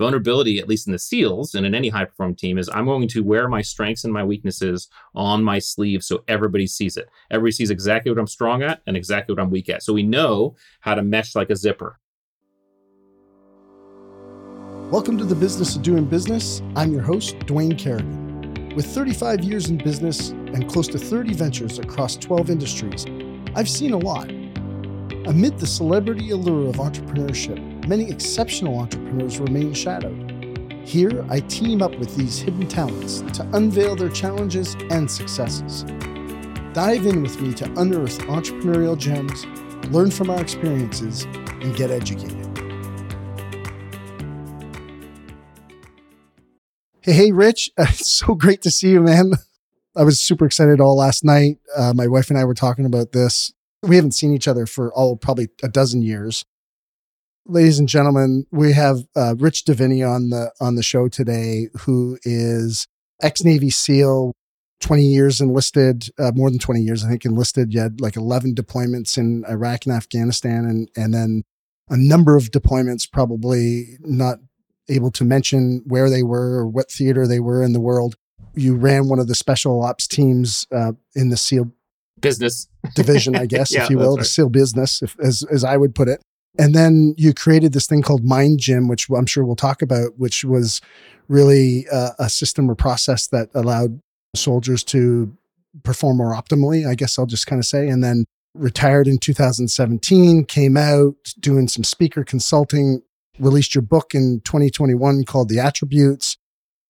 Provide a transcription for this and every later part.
vulnerability, at least in the SEALs and in any high performing team, is I'm going to wear my strengths and my weaknesses on my sleeve so everybody sees it. Everybody sees exactly what I'm strong at and exactly what I'm weak at. So we know how to mesh like a zipper. Welcome to the Business of Doing Business. I'm your host, Dwayne Kerrigan. With 35 years in business and close to 30 ventures across 12 industries, I've seen a lot. Amid the celebrity allure of entrepreneurship, many exceptional entrepreneurs remain shadowed. Here, I team up with these hidden talents to unveil their challenges and successes. Dive in with me to unearth entrepreneurial gems, learn from our experiences, and get educated. Hey, hey, Rich. It's so great to see you, man. I was super excited all last night. Uh, my wife and I were talking about this. We haven't seen each other for all probably a dozen years ladies and gentlemen, we have uh, Rich Diviney on the on the show today, who is ex Navy SEAL, twenty years enlisted, uh, more than twenty years, I think, enlisted. You had like eleven deployments in Iraq and Afghanistan, and and then a number of deployments, probably not able to mention where they were or what theater they were in the world. You ran one of the special ops teams uh, in the SEAL business division, I guess, yeah, if you will, right. the SEAL business, if, as as I would put it. And then you created this thing called Mind Gym, which I'm sure we'll talk about, which was really uh, a system or process that allowed soldiers to perform more optimally, I guess I'll just kind of say. And then retired in 2017, came out doing some speaker consulting, released your book in 2021 called The Attributes,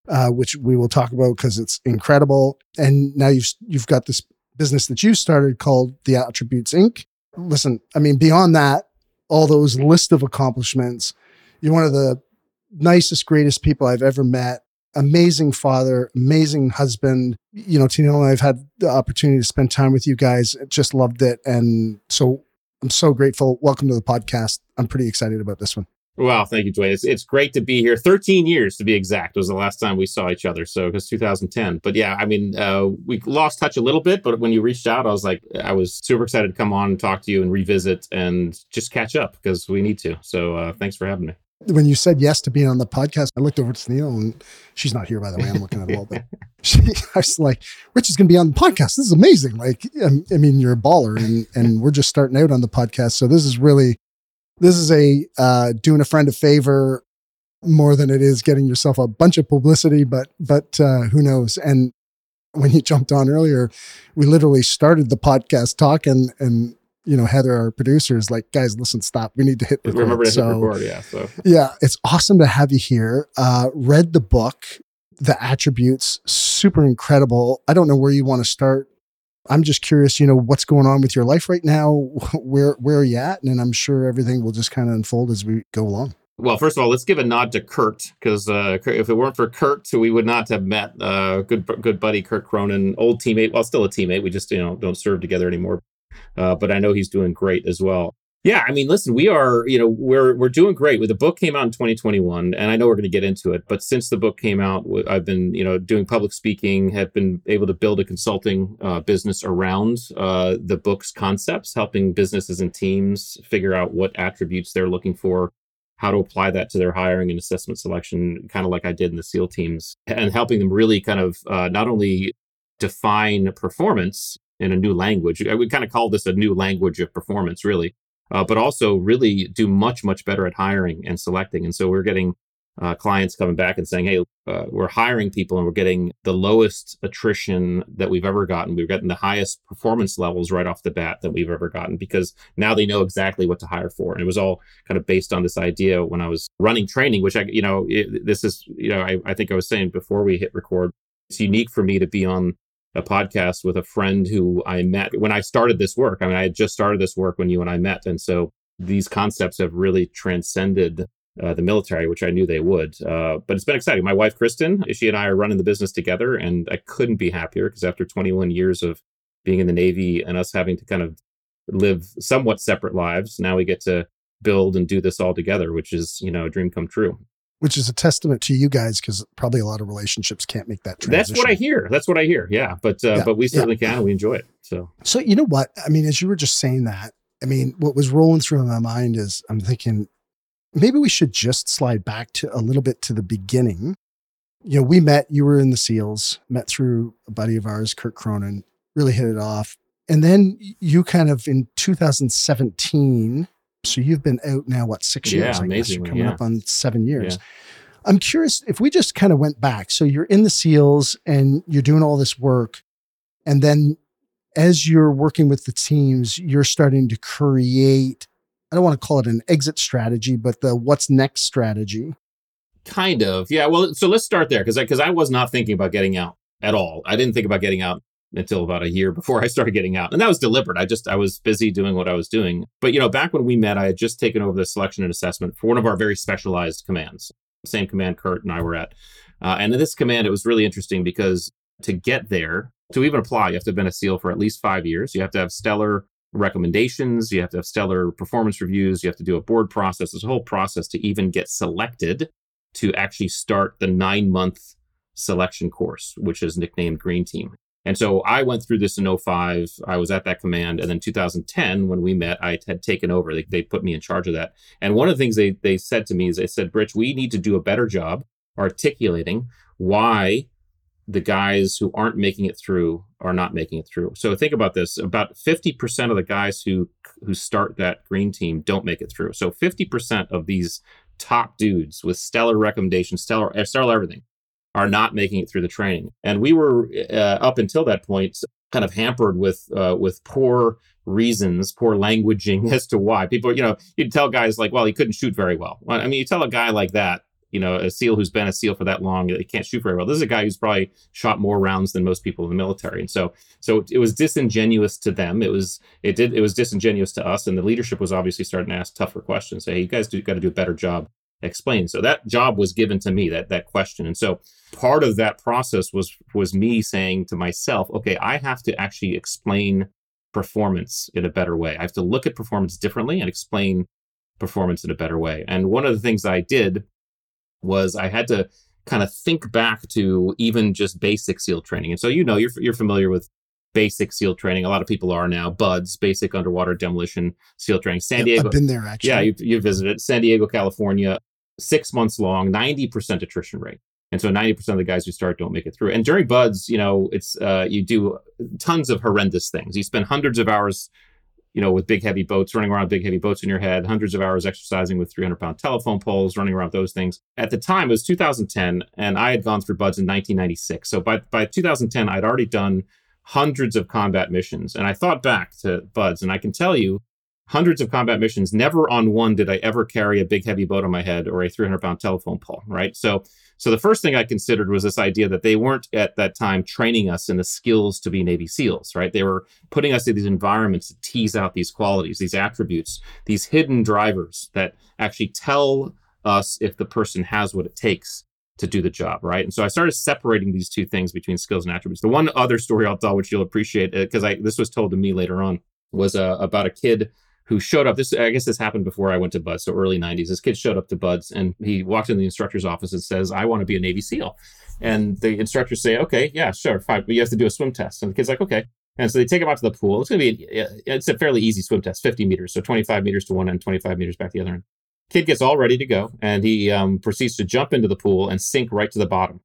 uh, which we will talk about because it's incredible. And now you've you've got this business that you started called The Attributes Inc. Listen, I mean, beyond that, all those list of accomplishments. You're one of the nicest, greatest people I've ever met. Amazing father, amazing husband. You know, Tina and I've had the opportunity to spend time with you guys. Just loved it. And so I'm so grateful. Welcome to the podcast. I'm pretty excited about this one. Well, thank you, Dwayne. It's, it's great to be here. 13 years to be exact was the last time we saw each other. So it was 2010. But yeah, I mean, uh, we lost touch a little bit. But when you reached out, I was like, I was super excited to come on and talk to you and revisit and just catch up because we need to. So uh, thanks for having me. When you said yes to being on the podcast, I looked over to Neil and she's not here, by the way. I'm looking at wall, but she, I was like, Rich is going to be on the podcast. This is amazing. Like, I mean, you're a baller and, and we're just starting out on the podcast. So this is really this is a uh, doing a friend a favor more than it is getting yourself a bunch of publicity, but but uh, who knows? And when you jumped on earlier, we literally started the podcast talking, and you know Heather, our producer, is like, "Guys, listen, stop. We need to hit record." Remember to so, hit record, yeah. So yeah, it's awesome to have you here. Uh, read the book, the attributes, super incredible. I don't know where you want to start I'm just curious, you know, what's going on with your life right now? Where where are you at? And I'm sure everything will just kind of unfold as we go along. Well, first of all, let's give a nod to Kurt because uh, if it weren't for Kurt, we would not have met. Uh, good good buddy Kurt Cronin, old teammate. Well, still a teammate. We just you know don't serve together anymore. Uh, but I know he's doing great as well. Yeah, I mean, listen, we are, you know, we're we're doing great. With the book came out in 2021, and I know we're going to get into it. But since the book came out, I've been, you know, doing public speaking, have been able to build a consulting uh, business around uh, the book's concepts, helping businesses and teams figure out what attributes they're looking for, how to apply that to their hiring and assessment selection, kind of like I did in the SEAL teams, and helping them really kind of uh, not only define performance in a new language. We kind of call this a new language of performance, really uh, but also really do much, much better at hiring and selecting. And so we're getting uh, clients coming back and saying, hey, uh, we're hiring people and we're getting the lowest attrition that we've ever gotten. We're getting the highest performance levels right off the bat that we've ever gotten because now they know exactly what to hire for. And it was all kind of based on this idea when I was running training, which I, you know, it, this is, you know, I, I think I was saying before we hit record, it's unique for me to be on a podcast with a friend who I met when I started this work. I mean, I had just started this work when you and I met. And so these concepts have really transcended uh, the military, which I knew they would. Uh, but it's been exciting. My wife, Kristen, she and I are running the business together, and I couldn't be happier because after 21 years of being in the Navy and us having to kind of live somewhat separate lives, now we get to build and do this all together, which is, you know, a dream come true which is a testament to you guys because probably a lot of relationships can't make that transition. That's what I hear. That's what I hear. Yeah, but uh, yeah. but we certainly yeah. can. We enjoy it. So so you know what I mean? As you were just saying that, I mean, what was rolling through my mind is I'm thinking, maybe we should just slide back to a little bit to the beginning. You know, we met, you were in the SEALs, met through a buddy of ours, Kurt Cronin, really hit it off. And then you kind of in 2017, so you've been out now, what, six years? Yeah, I guess you're coming yeah. up on seven years. Yeah. I'm curious if we just kind of went back. So you're in the SEALs and you're doing all this work. And then as you're working with the teams, you're starting to create, I don't want to call it an exit strategy, but the what's next strategy. Kind of. Yeah. Well, so let's start there because I, cause I was not thinking about getting out at all. I didn't think about getting out until about a year before I started getting out. And that was deliberate. I just, I was busy doing what I was doing. But, you know, back when we met, I had just taken over the selection and assessment for one of our very specialized commands, same command Kurt and I were at. Uh, and in this command, it was really interesting because to get there, to even apply, you have to have been a SEAL for at least five years. You have to have stellar recommendations. You have to have stellar performance reviews. You have to do a board process. There's a whole process to even get selected to actually start the nine month selection course, which is nicknamed Green Team. And so I went through this in 05. I was at that command. And then 2010, when we met, I had taken over. They, they put me in charge of that. And one of the things they, they said to me is they said, Rich, we need to do a better job articulating why the guys who aren't making it through are not making it through. So think about this: about fifty percent of the guys who who start that green team don't make it through. So fifty percent of these top dudes with stellar recommendations, stellar stellar everything, are not making it through the training. And we were uh, up until that point kind of hampered with uh, with poor reasons, poor languaging as to why people. You know, you'd tell guys like, "Well, he couldn't shoot very well." I mean, you tell a guy like that you know, a SEAL who's been a SEAL for that long, he can't shoot very well. This is a guy who's probably shot more rounds than most people in the military, and so so it was disingenuous to them. It was it did it was disingenuous to us, and the leadership was obviously starting to ask tougher questions. Say, hey, you guys do got to do a better job explaining. So that job was given to me that that question, and so part of that process was was me saying to myself, okay, I have to actually explain performance in a better way. I have to look at performance differently and explain performance in a better way. And one of the things I did was I had to kind of think back to even just basic SEAL training. And so, you know, you're, you're familiar with basic SEAL training. A lot of people are now. BUDS, basic underwater demolition SEAL training. San Diego. I've been there actually. Yeah, you, you visited San Diego, California, six months long, 90% attrition rate. And so 90% of the guys who start don't make it through. And during BUDS, you know, it's uh, you do tons of horrendous things. You spend hundreds of hours you know, with big heavy boats, running around big heavy boats in your head, hundreds of hours exercising with 300 pound telephone poles, running around those things. At the time, it was 2010, and I had gone through BUDS in 1996. So by, by 2010, I'd already done hundreds of combat missions. And I thought back to BUDS, and I can tell you, hundreds of combat missions, never on one did I ever carry a big heavy boat on my head or a 300 pound telephone pole, right? So so the first thing I considered was this idea that they weren't at that time training us in the skills to be Navy SEALs, right? They were putting us in these environments to tease out these qualities, these attributes, these hidden drivers that actually tell us if the person has what it takes to do the job, right? And so I started separating these two things between skills and attributes. The one other story I'll tell, which you'll appreciate, because uh, I this was told to me later on, was uh, about a kid who showed up. This I guess this happened before I went to BUDS, so early '90s. This kid showed up to BUDS and he walked in the instructor's office and says, "I want to be a Navy SEAL." And the instructors say, "Okay, yeah, sure, fine, but you have to do a swim test." And the kid's like, "Okay." And so they take him out to the pool. It's going to be it's a fairly easy swim test, 50 meters, so 25 meters to one end, 25 meters back the other end. Kid gets all ready to go, and he um, proceeds to jump into the pool and sink right to the bottom.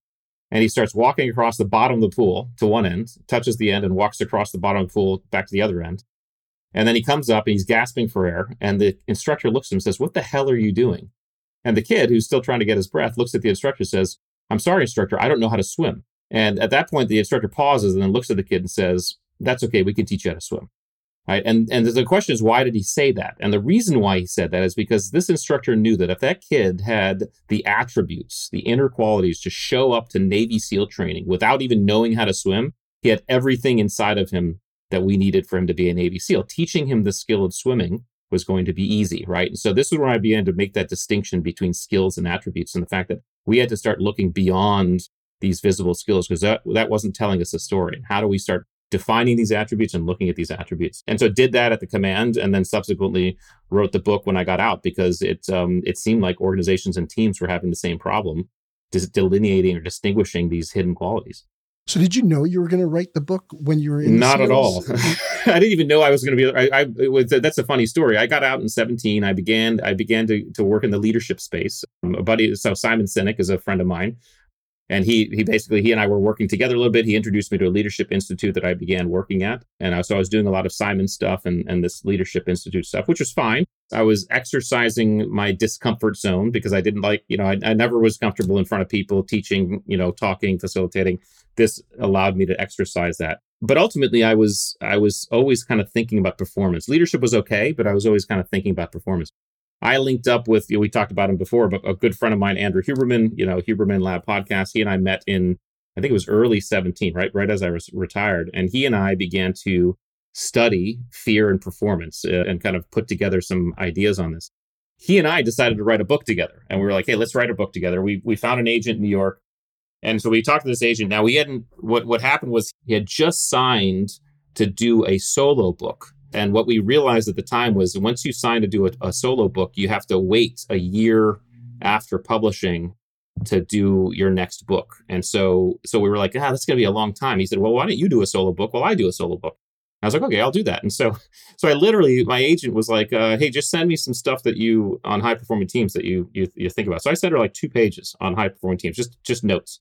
And he starts walking across the bottom of the pool to one end, touches the end, and walks across the bottom of the pool back to the other end. And then he comes up and he's gasping for air. And the instructor looks at him and says, What the hell are you doing? And the kid, who's still trying to get his breath, looks at the instructor and says, I'm sorry, instructor, I don't know how to swim. And at that point, the instructor pauses and then looks at the kid and says, That's okay, we can teach you how to swim. Right. And, and the question is, why did he say that? And the reason why he said that is because this instructor knew that if that kid had the attributes, the inner qualities to show up to Navy SEAL training without even knowing how to swim, he had everything inside of him that we needed for him to be a Navy SEAL. Teaching him the skill of swimming was going to be easy, right? And so this is where I began to make that distinction between skills and attributes and the fact that we had to start looking beyond these visible skills because that, that wasn't telling us a story. How do we start defining these attributes and looking at these attributes? And so did that at the command and then subsequently wrote the book when I got out because it, um, it seemed like organizations and teams were having the same problem, delineating or distinguishing these hidden qualities. So did you know you were going to write the book when you were in? Not at all. I didn't even know I was going to be. I, I was, that's a funny story. I got out in 17. I began. I began to to work in the leadership space. Um, a buddy, so Simon Sinek is a friend of mine, and he he basically he and I were working together a little bit. He introduced me to a leadership institute that I began working at, and I, so I was doing a lot of Simon stuff and and this leadership institute stuff, which was fine. I was exercising my discomfort zone because I didn't like, you know, I, I never was comfortable in front of people teaching, you know, talking, facilitating. This allowed me to exercise that. But ultimately i was i was always kind of thinking about performance. Leadership was okay but i was always kind of thinking about performance i linked up with you know, we talked about him before but a good friend of mine andrew huberman you know huberman lab podcast he and i met in i think it was early 17 right right as i was retired and he and i began to study fear and performance uh, and kind of put together some ideas on this he and i decided to write a book together and we were like hey let's write a book together we, we found an agent in new york and so we talked to this agent. Now we hadn't what what happened was he had just signed to do a solo book. And what we realized at the time was once you sign to do a, a solo book, you have to wait a year after publishing to do your next book. And so so we were like, ah, that's gonna be a long time. He said, Well, why don't you do a solo book? Well, I do a solo book. I was like, okay, I'll do that. And so, so I literally, my agent was like, uh, hey, just send me some stuff that you on high performing teams that you, you you think about. So I sent her like two pages on high performing teams, just just notes.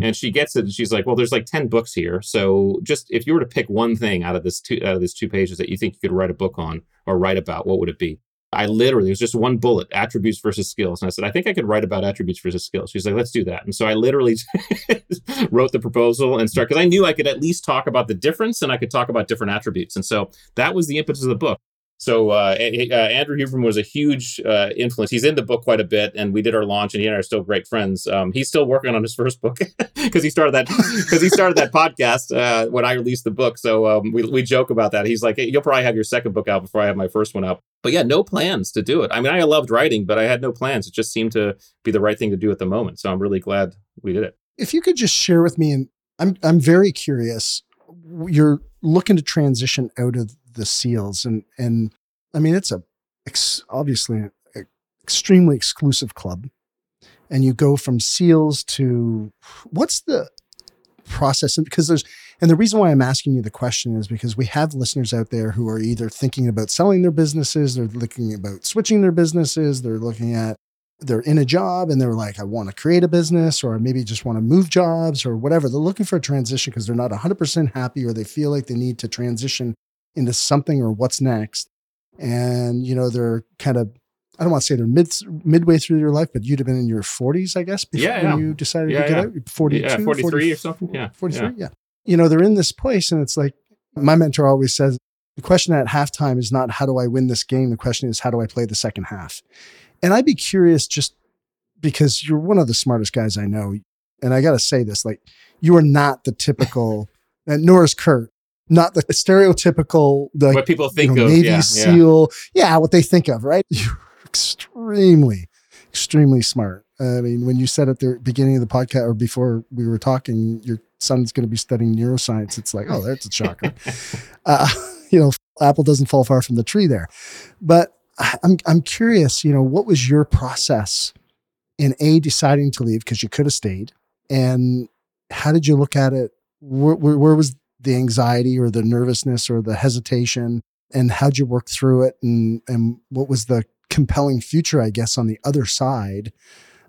And she gets it, and she's like, "Well, there's like ten books here, so just if you were to pick one thing out of this two out of these two pages that you think you could write a book on or write about, what would it be?" I literally, it was just one bullet, attributes versus skills. And I said, I think I could write about attributes versus skills. She's like, let's do that. And so I literally wrote the proposal and started, because I knew I could at least talk about the difference and I could talk about different attributes. And so that was the impetus of the book. So uh, uh, Andrew Huberman was a huge uh, influence. He's in the book quite a bit, and we did our launch, and he and I are still great friends. Um, he's still working on his first book because he started that because he started that podcast uh, when I released the book. So um, we we joke about that. He's like, hey, "You'll probably have your second book out before I have my first one out." But yeah, no plans to do it. I mean, I loved writing, but I had no plans. It just seemed to be the right thing to do at the moment. So I'm really glad we did it. If you could just share with me, and I'm I'm very curious. You're looking to transition out of the seals and and I mean, it's a ex- obviously extremely exclusive club, and you go from seals to what's the process? Because there's and the reason why I'm asking you the question is because we have listeners out there who are either thinking about selling their businesses, they're looking about switching their businesses, they're looking at they're in a job and they're like, I want to create a business or maybe just want to move jobs or whatever. They're looking for a transition because they're not 100% happy or they feel like they need to transition into something or what's next and you know they're kind of I don't want to say they're mid midway through your life, but you'd have been in your 40s, I guess, before yeah, yeah. you decided yeah, to get out. 42, yeah, 43 40, or something. Yeah, 43. Yeah. You know, they're in this place, and it's like my mentor always says the question at halftime is not how do I win this game. The question is how do I play the second half. And I'd be curious, just because you're one of the smartest guys I know, and I got to say this, like you are not the typical, and nor is Kurt not the stereotypical the what people think you know, of Navy yeah, SEAL. Yeah. yeah, what they think of, right? You're extremely, extremely smart. I mean, when you said at the beginning of the podcast or before we were talking, your son's going to be studying neuroscience. It's like, oh, that's a shocker. uh, you know, apple doesn't fall far from the tree there. But I'm I'm curious. You know, what was your process in a deciding to leave because you could have stayed, and how did you look at it? Where, where, where was the anxiety or the nervousness or the hesitation? And how'd you work through it? And and what was the compelling future i guess on the other side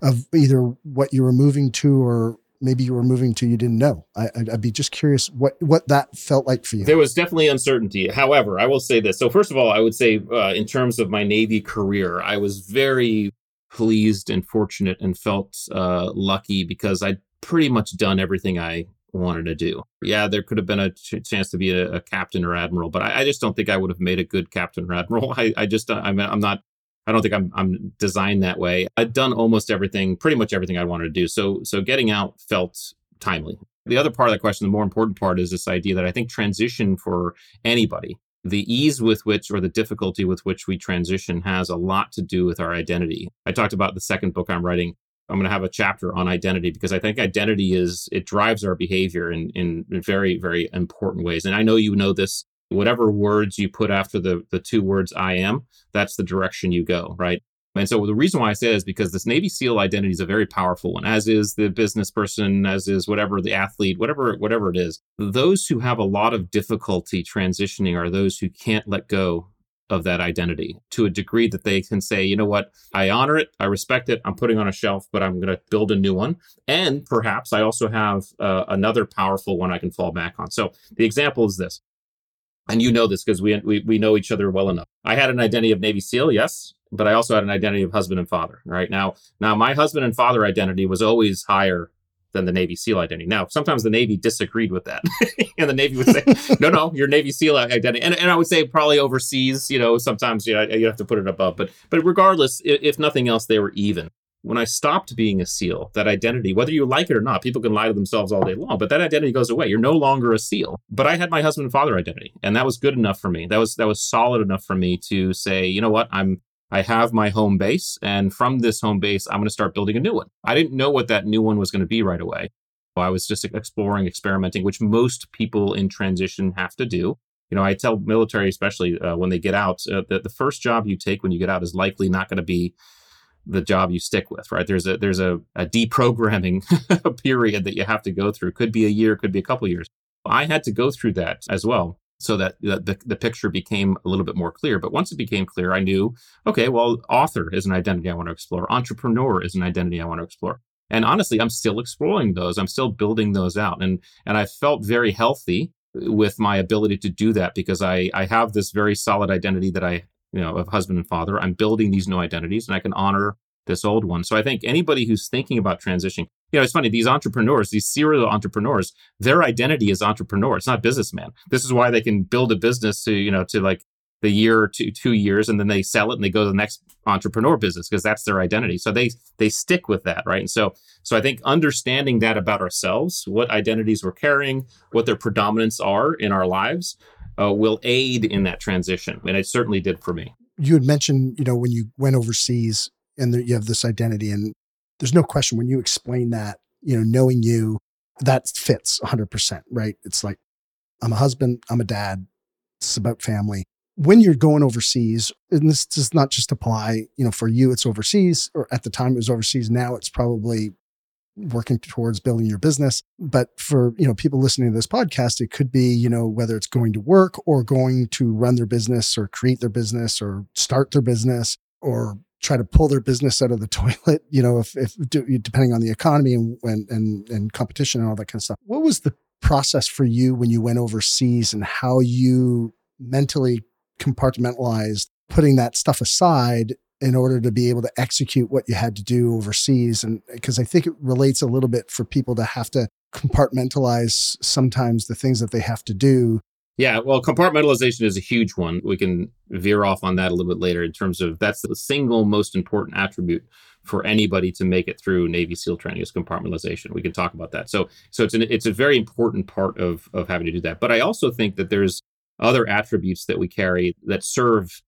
of either what you were moving to or maybe you were moving to you didn't know? I, would be just curious what what that felt like for you. There was definitely uncertainty. However i will say this. So first of all i would say uh, in terms of my navy career i was very pleased and fortunate and felt uh, lucky because i'd pretty much done everything i wanted to do. Yeah, there could have been a ch- chance to be a, a, captain or admiral, but I, I, just don't think I would have made a good captain or admiral. I, I just, uh, I'm, I'm not, I don't think I'm, I'm designed that way. I'd done almost everything, pretty much everything I wanted to do. So, so getting out felt timely. The other part of the question, the more important part, is this idea that I think transition for anybody, the ease with which or the difficulty with which we transition has a lot to do with our identity. I talked about the second book I'm writing I'm going to have a chapter on identity because I think identity is it drives our behavior in in very very important ways. And I know you know this. Whatever words you put after the the two words "I am," that's the direction you go. Right. And so the reason why I say that is because this Navy SEAL identity is a very powerful one, as is the business person, as is whatever the athlete, whatever whatever it is. Those who have a lot of difficulty transitioning are those who can't let go of that identity to a degree that they can say, you know what, I honor it, I respect it, I'm putting on a shelf, but I'm going to build a new one. And perhaps I also have uh, another powerful one I can fall back on. So the example is this. And you know this because we, we we know each other well enough. I had an identity of Navy SEAL, yes, but I also had an identity of husband and father. Right now, now my husband and father identity was always higher than the Navy SEAL identity. Now, sometimes the Navy disagreed with that. and the Navy would say, no, no, your Navy SEAL identity. And, and I would say probably overseas, you know, sometimes you, know, you have to put it above. But, but regardless, if, nothing else, they were even. When I stopped being a SEAL, that identity, whether you like it or not, people can lie to themselves all day long, but that identity goes away. You're no longer a SEAL. But I had my husband and father identity, and that was good enough for me. That was that was solid enough for me to say, you know what, I'm I have my home base, and from this home base, I'm going to start building a new one. I didn't know what that new one was going to be right away. I was just exploring, experimenting, which most people in transition have to do. You know, I tell military, especially uh, when they get out, uh, that the first job you take when you get out is likely not going to be the job you stick with, right? There's a there's a, a deprogramming period that you have to go through. Could be a year, could be a couple years. I had to go through that as well so that the, the picture became a little bit more clear. But once it became clear, I knew, okay, well, author is an identity I want to explore. Entrepreneur is an identity I want to explore and honestly i'm still exploring those i'm still building those out and and i felt very healthy uh, with my ability to do that because i i have this very solid identity that i you know of husband and father i'm building these new identities and i can honor this old one. So i think anybody who's thinking about transitioning you know it's funny these entrepreneurs these serial entrepreneurs their identity is entrepreneur it's not businessman. This is why they can build a business to you know to like the year or two, two years and then they sell it and they go to the next entrepreneur business because that's their identity. So they they stick with that right? And so so i think understanding that about ourselves what identities we're carrying what their predominance are in our lives uh, will aid in that transition and it certainly did for me. You had mentioned you know when you went overseas and the, you have this identity and there's no question when you explain that you know knowing you that fits 100% right it's like i'm a husband i'm a dad it's about family when you're going overseas, and this does not just apply, you know, for you, it's overseas, or at the time it was overseas. Now it's probably working towards building your business. But for, you know, people listening to this podcast, it could be, you know, whether it's going to work or going to run their business or create their business or start their business or try to pull their business out of the toilet, you know, if, if depending on the economy and, and, and, and competition and all that kind of stuff. What was the process for you when you went overseas and how you mentally compartmentalized, putting that stuff aside in order to be able to execute what you had to do overseas. And because I think it relates a little bit for people to have to compartmentalize sometimes the things that they have to do. Yeah, well, compartmentalization is a huge one. We can veer off on that a little bit later in terms of that's the single most important attribute for anybody to make it through Navy SEAL training is compartmentalization. We can talk about that. So, so it's an it's a very important part of of having to do that. But I also think that there's other attributes that we carry that serve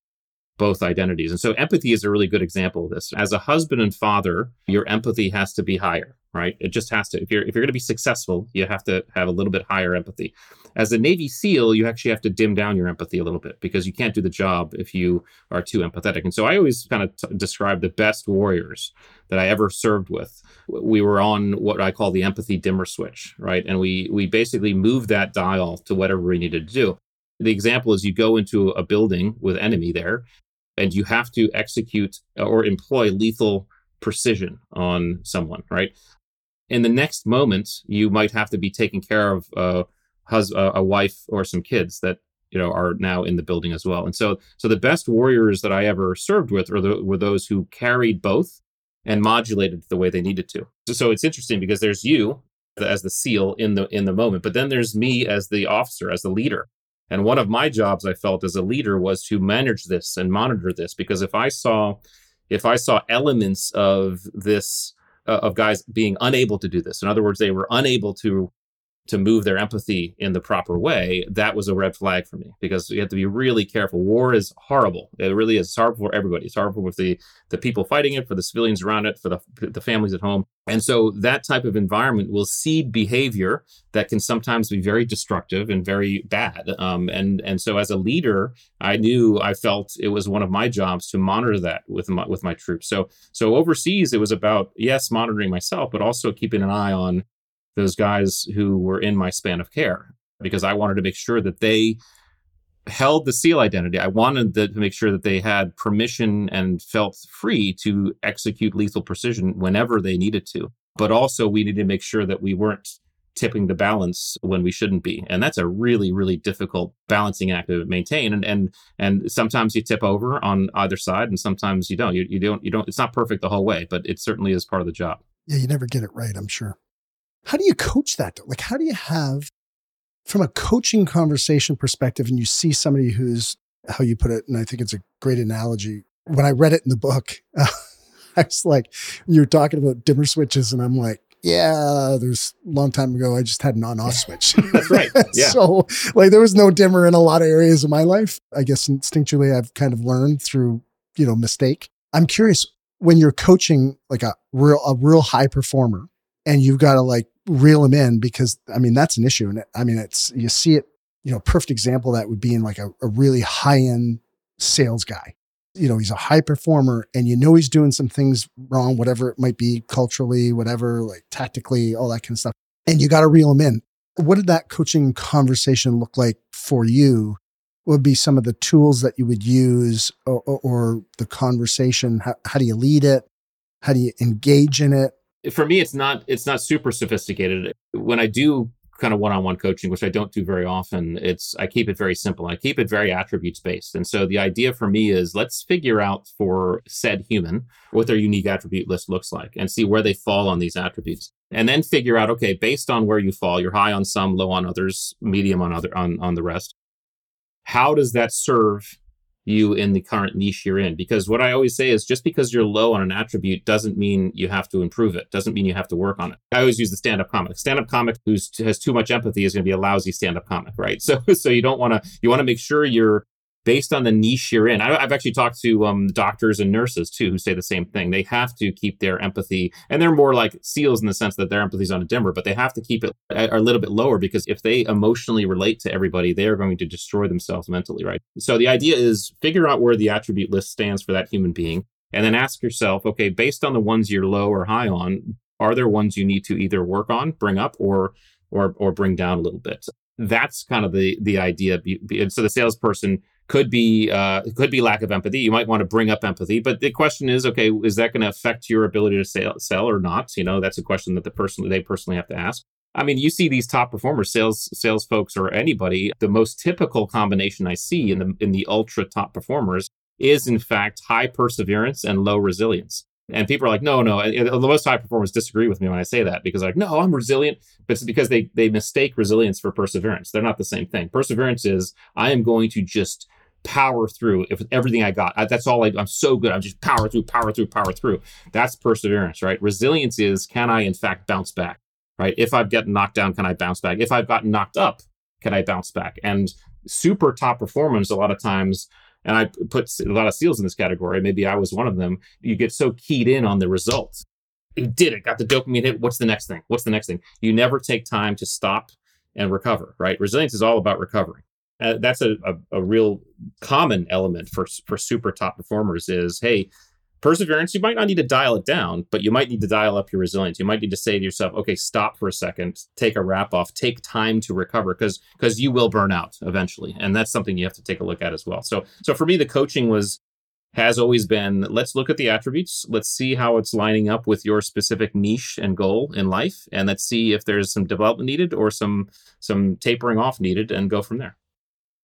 both identities. And so empathy is a really good example of this. As a husband and father, your empathy has to be higher, right? It just has to. If you're if you're going to be successful, you have to have a little bit higher empathy. As a Navy SEAL, you actually have to dim down your empathy a little bit because you can't do the job if you are too empathetic. And so I always kind of t- describe the best warriors that I ever served with. We were on what I call the empathy dimmer switch, right? And we we basically moved that dial to whatever we needed to do. The example is you go into a building with enemy there and you have to execute or employ lethal precision on someone, right? In the next moment, you might have to be taking care of uh, hus- uh, a wife or some kids that you know are now in the building as well. And so, so the best warriors that I ever served with were, the, were those who carried both and modulated the way they needed to. So, so it's interesting because there's you as the SEAL in the in the moment, but then there's me as the officer, as the leader, and one of my jobs I felt as a leader was to manage this and monitor this because if I saw if I saw elements of this uh, of guys being unable to do this, in other words, they were unable to to move their empathy in the proper way, that was a red flag for me because you have to be really careful. War is horrible. It really is. It's horrible for everybody. It's horrible for the, the people fighting it, for the civilians around it, for the, the families at home. And so that type of environment will seed behavior that can sometimes be very destructive and very bad. Um, and, and so as a leader, I knew I felt it was one of my jobs to monitor that with my, with my troops. So, so overseas, it was about, yes, monitoring myself, but also keeping an eye on those guys who were in my span of care because I wanted to make sure that they held the SEAL identity. I wanted to make sure that they had permission and felt free to execute lethal precision whenever they needed to. But also, we needed to make sure that we weren't tipping the balance when we shouldn't be. And that's a really really difficult balancing act to maintain. And and and sometimes you tip over on either side and sometimes you don't. You, you don't you don't it's not perfect the whole way but it certainly is part of the job. Yeah you never get it right i'm sure how do you coach that? Like, how do you have, from a coaching conversation perspective, and you see somebody who's, how you put it, and I think it's a great analogy. When I read it in the book, uh, I was like, you're talking about dimmer switches, and I'm like, yeah, there's a long time ago, I just had an on off switch. That's right. Yeah. so, like, there was no dimmer in a lot of areas of my life. I guess instinctually, I've kind of learned through, you know, mistake. I'm curious when you're coaching like a real, a real high performer and you've got to like reel them in because I mean that's an issue. And I mean it's you see it, you know, perfect example that would be in like a, a really high end sales guy. You know, he's a high performer and you know he's doing some things wrong, whatever it might be culturally, whatever, like tactically, all that kind of stuff. And you got to reel him in. What did that coaching conversation look like for you? What would be some of the tools that you would use or, or, or the conversation? How, how do you lead it? How do you engage in it? For me it's not it's not super sophisticated. When i do kind of one-on-one coaching which i don't do very often it's i keep it very simple. I keep it very attributes based. And so the idea for me is let's figure out for said human what their unique attribute list looks like and see where they fall on these attributes. And then figure out okay based on where you fall you're high on some low on others medium on other on, on the rest how does that serve you in the current niche you're in. Because what I always say is just because you're low on an attribute doesn't mean you have to improve it, doesn't mean you have to work on it. I always use the stand up comic. Stand up comic who has too much empathy is going to be a lousy stand up comic, right? So, so you don't want to, you want to make sure you're based on the niche you're in. I, have actually talked to um, doctors and nurses too who say the same thing. They have to keep their empathy, and they're more like seals in the sense that their empathy is on a dimmer, but they have to keep it a, a little bit lower because if they emotionally relate to everybody, they are going to destroy themselves mentally, right? So the idea is figure out where the attribute list stands for that human being, and then ask yourself, okay, based on the ones you're low or high on, are there ones you need to either work on, bring up, or or or bring down a little bit? That's kind of the the idea. So the salesperson could be uh, could be lack of empathy. You might want to bring up empathy, but the question is, okay, is that going to affect your ability to sell, sell or not? You know, that's a question that the person they personally have to ask. I mean, you see these top performers, sales sales folks, or anybody. The most typical combination I see in the in the ultra top performers is, in fact, high perseverance and low resilience. And people are like, no, no. the most high performers disagree with me when I say that because, like, no, I'm resilient. But it's because they they mistake resilience for perseverance. They're not the same thing. Perseverance is I am going to just power through if everything I got. I, that's all I, I'm so good. I'm just power through, power through, power through. That's perseverance, right? Resilience is can I in fact bounce back, right? If I've gotten knocked down, can I bounce back? If I've gotten knocked up, can I bounce back? And super top performance, a lot of times, and I put a lot of seals in this category. Maybe I was one of them. You get so keyed in on the results. You did it, got the dopamine hit. What's the next thing? What's the next thing? You never take time to stop and recover, right? Resilience is all about recovering. Uh, that's a, a, a, real common element for for super top performers is hey perseverance you might not need to dial it down but you might need to dial up your resilience. You might need to say to yourself okay stop for a second take a wrap off take time to recover because because you will burn out eventually. And that's something you have to take a look at as well. So so for me the coaching was has always been let's look at the attributes let's see how it's lining up with your specific niche and goal in life and let's see if there's some development needed or some some tapering off needed and go from there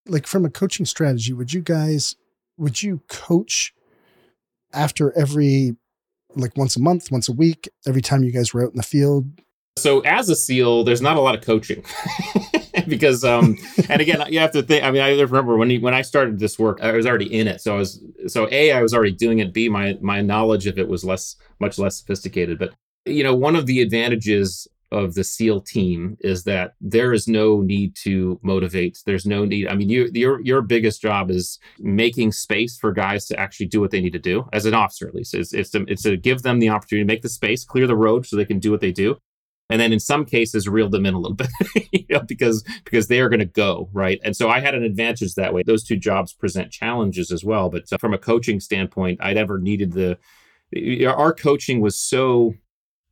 like from a coaching strategy, would you guys would you coach after every like once a month, once a week, every time you guys were out in the field? So as a SEAL, there's not a lot of coaching. because um and again you have to think i mean i remember when he, when i started this work i was already in it so i was so a i was already doing it b my my knowledge of it was less much less sophisticated but you know one of the advantages of the SEAL team is that there is no need to motivate. There's no need. I mean, you, your your biggest job is making space for guys to actually do what they need to do as an officer, at least. It's it's to, it's to give them the opportunity to make the space, clear the road, so they can do what they do, and then in some cases reel them in a little bit, you know, because because they are going to go right. And so I had an advantage that way. Those two jobs present challenges as well, but uh, from a coaching standpoint, I never needed the. Our coaching was so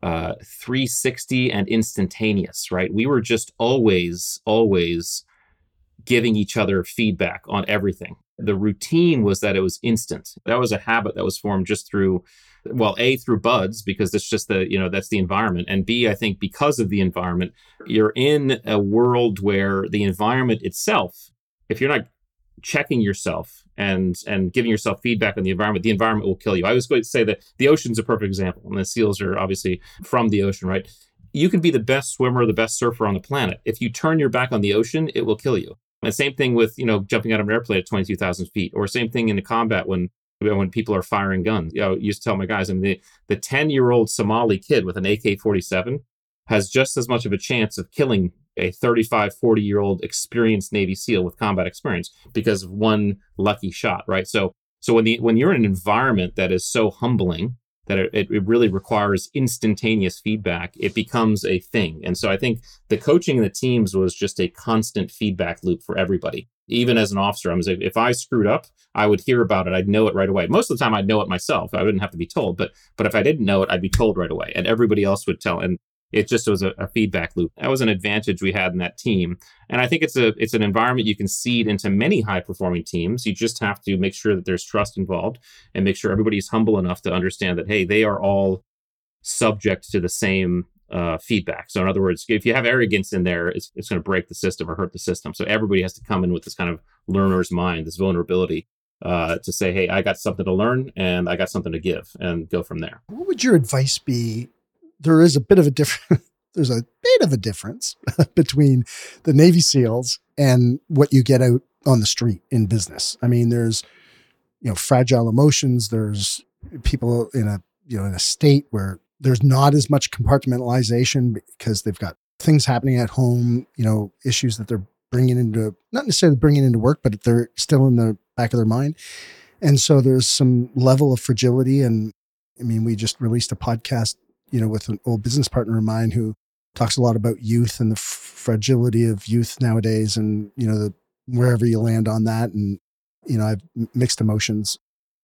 uh, 360 and instantaneous, right? We were just always, always giving each other feedback on everything. The routine was that it was instant. That was a habit that was formed just through, well, A, through buds, because it's just the, you know, that's the environment. And B, I think because of the environment, you're in a world where the environment itself, if you're not checking yourself and and giving yourself feedback on the environment, the environment will kill you. I was going to say that the ocean's a perfect example, and the seals are obviously from the ocean, right? You can be the best swimmer, the best surfer on the planet. If you turn your back on the ocean, it will kill you. And same thing with you know jumping out of an airplane at twenty two thousand feet, or same thing in the combat when when people are firing guns. You know, I used to tell my guys, I mean, the the ten year old Somali kid with an AK forty seven has just as much of a chance of killing a 35, 40 year old experienced Navy SEAL with combat experience because of one lucky shot, right? So, so when the when you're in an environment that is so humbling that it, it really requires instantaneous feedback, it becomes a thing. And so I think the coaching in the teams was just a constant feedback loop for everybody. Even as an officer, I was if I screwed up, I would hear about it. I'd know it right away. Most of the time, I'd know it myself. I wouldn't have to be told. But but if I didn't know it, I'd be told right away, and everybody else would tell. And it just was a, a, feedback loop. That was an advantage we had in that team. And I think it's a it's an environment you can seed into many high performing teams. You just have to make sure that there's trust involved and make sure everybody's humble enough to understand that hey, they are all subject to the same uh, feedback. So in other words, if you have arrogance in there, it's, it's going to break the system or hurt the system. So everybody has to come in with this kind of learner's mind, this vulnerability. Uh, to say, hey, I got something to learn and I got something to give, and go from there. What would your advice be there is a bit of a difference. there's a bit of a difference between the Navy SEALs and what you get out on the street in business. I mean, there's you know fragile emotions. There's people in a you know in a state where there's not as much compartmentalization because they've got things happening at home. You know, issues that they're bringing into not necessarily bringing into work, but they're still in the back of their mind. And so there's some level of fragility. And I mean, we just released a podcast you know, with an old business partner of mine who talks a lot about youth and the fragility of youth nowadays and, you know, the, wherever you land on that. And, you know, I've mixed emotions.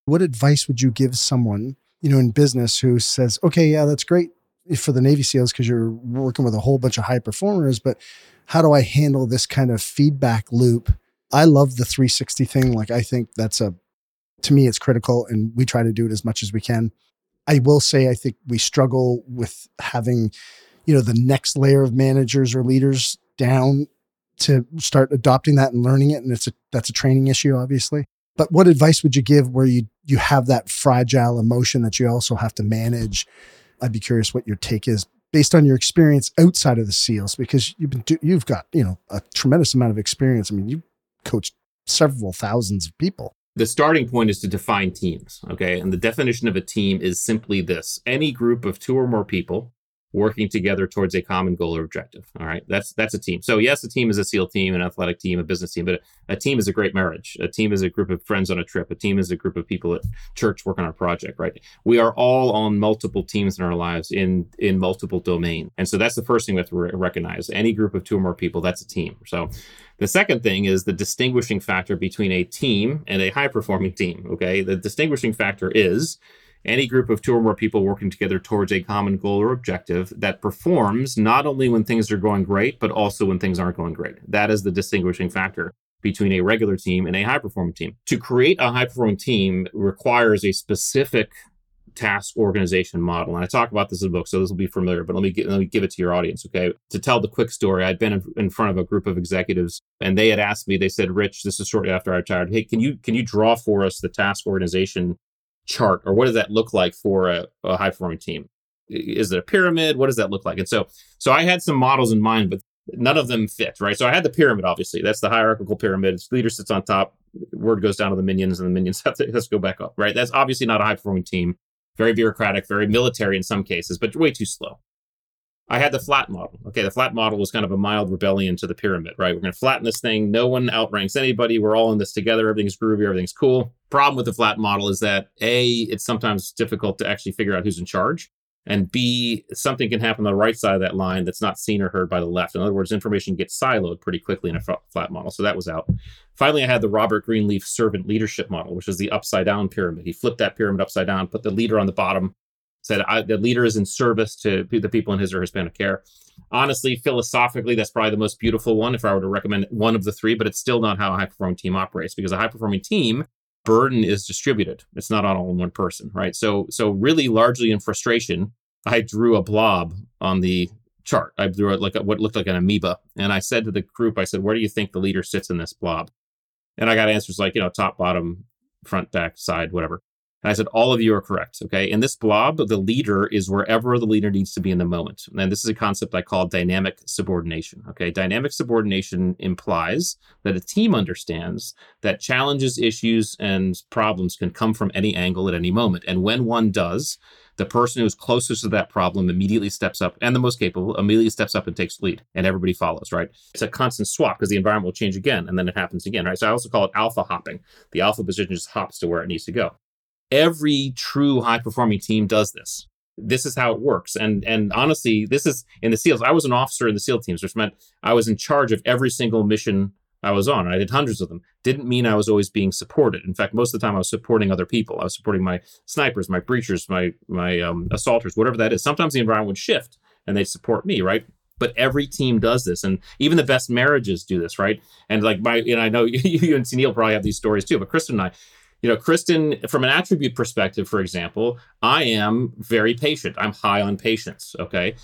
What advice would you give someone, you know, in business who says, okay, yeah, that's great for the Navy SEALs because you're working with a whole bunch of high performers, but how do I handle this kind of feedback loop? I love the 360 thing. Like, I think that's a, to me, it's critical and we try to do it as much as we can. I will say I think we struggle with having, you know, the next layer of managers or leaders down to start adopting that and learning it. And it's a that's a training issue, obviously. But what advice would you give where you you have that fragile emotion that you also have to manage? I'd be curious what your take is based on your experience outside of the SEALs, because you've been you've got you know a tremendous amount of experience. I mean, you coached several thousands of people the starting point is to define teams. Okay. And the definition of a team is simply this any group of two or more people working together towards a common goal or objective. All right. That's that's a team. So yes, a team is a SEAL team, an athletic team, a business team, but a, a, team is a great marriage. A team is a group of friends on a trip. A team is a group of people at church working on a project, right? We are all on multiple teams in our lives in in multiple domains. And so that's the first thing we have to re- recognize. Any group of two or more people, that's a team. So the second thing is the distinguishing factor between a team and a high performing team. Okay. The distinguishing factor is any group of two or more people working together towards a common goal or objective that performs not only when things are going great, but also when things aren't going great. That is the distinguishing factor between a regular team and a high performing team. To create a high performing team requires a specific task organization model. And I talk about this in the book, so this will be familiar, but let me, get, let me give it to your audience, okay? To tell the quick story, I'd been in, in, front of a group of executives and they had asked me, they said, Rich, this is shortly after I retired, hey, can you, can you draw for us the task organization chart or what does that look like for a, a high performing team? Is it a pyramid? What does that look like? And so, so I had some models in mind, but none of them fit, right? So I had the pyramid, obviously. That's the hierarchical pyramid. Its Leader sits on top, word goes down to the minions, and the minions have to, have to go back up, right? That's obviously not a high performing team. Very bureaucratic, very military in some cases, but way too slow. I had the flat model. Okay, the flat model was kind of a mild rebellion to the pyramid, right? We're going to flatten this thing. No one outranks anybody. We're all in this together. Everything's groovy. Everything's cool. Problem with the flat model is that A, it's sometimes difficult to actually figure out who's in charge. And B, something can happen on the right side of that line that's not seen or heard by the left. In other words, information gets siloed pretty quickly in a flat model. So that was out. Finally, I had the Robert Greenleaf servant leadership model, which is the upside down pyramid. He flipped that pyramid upside down, put the leader on the bottom, said the leader is in service to the people in his or Hispanic care. Honestly, philosophically, that's probably the most beautiful one if I were to recommend one of the three, but it's still not how a high performing team operates because a high performing team burden is distributed. It's not all in one person, right? So, so really largely in frustration, I drew a blob on the chart. I drew it like a, what looked like an amoeba. And I said to the group, I said, where do you think the leader sits in this blob? And I got answers like, you know, top, bottom, front, back, side, whatever. And I said, all of you are correct. Okay. In this blob, the leader is wherever the leader needs to be in the moment. And this is a concept I call dynamic subordination. Okay. Dynamic subordination implies that a team understands that challenges, issues, and problems can come from any angle at any moment. And when one does, the person who's closest to that problem immediately steps up and the most capable immediately steps up and takes lead and everybody follows right it's a constant swap because the environment will change again and then it happens again right so i also call it alpha hopping the alpha position just hops to where it needs to go every true high performing team does this. This is how it works. And and honestly this is in the seals i was an officer in the seal teams which meant i was in charge of every single mission i was on. I did hundreds of them. Didn't mean i was always being supported. In fact most of the time i was supporting other people. I was supporting my snipers my breachers my my um, assaulters whatever that is. Sometimes the environment would shift and they support me right? But every team does this. And even the best marriages do this right? And like my and i know you and Neil probably have these stories too but kristen and i you know, Kristen, from an attribute perspective, for example, I am very patient. I'm high on patience. Okay.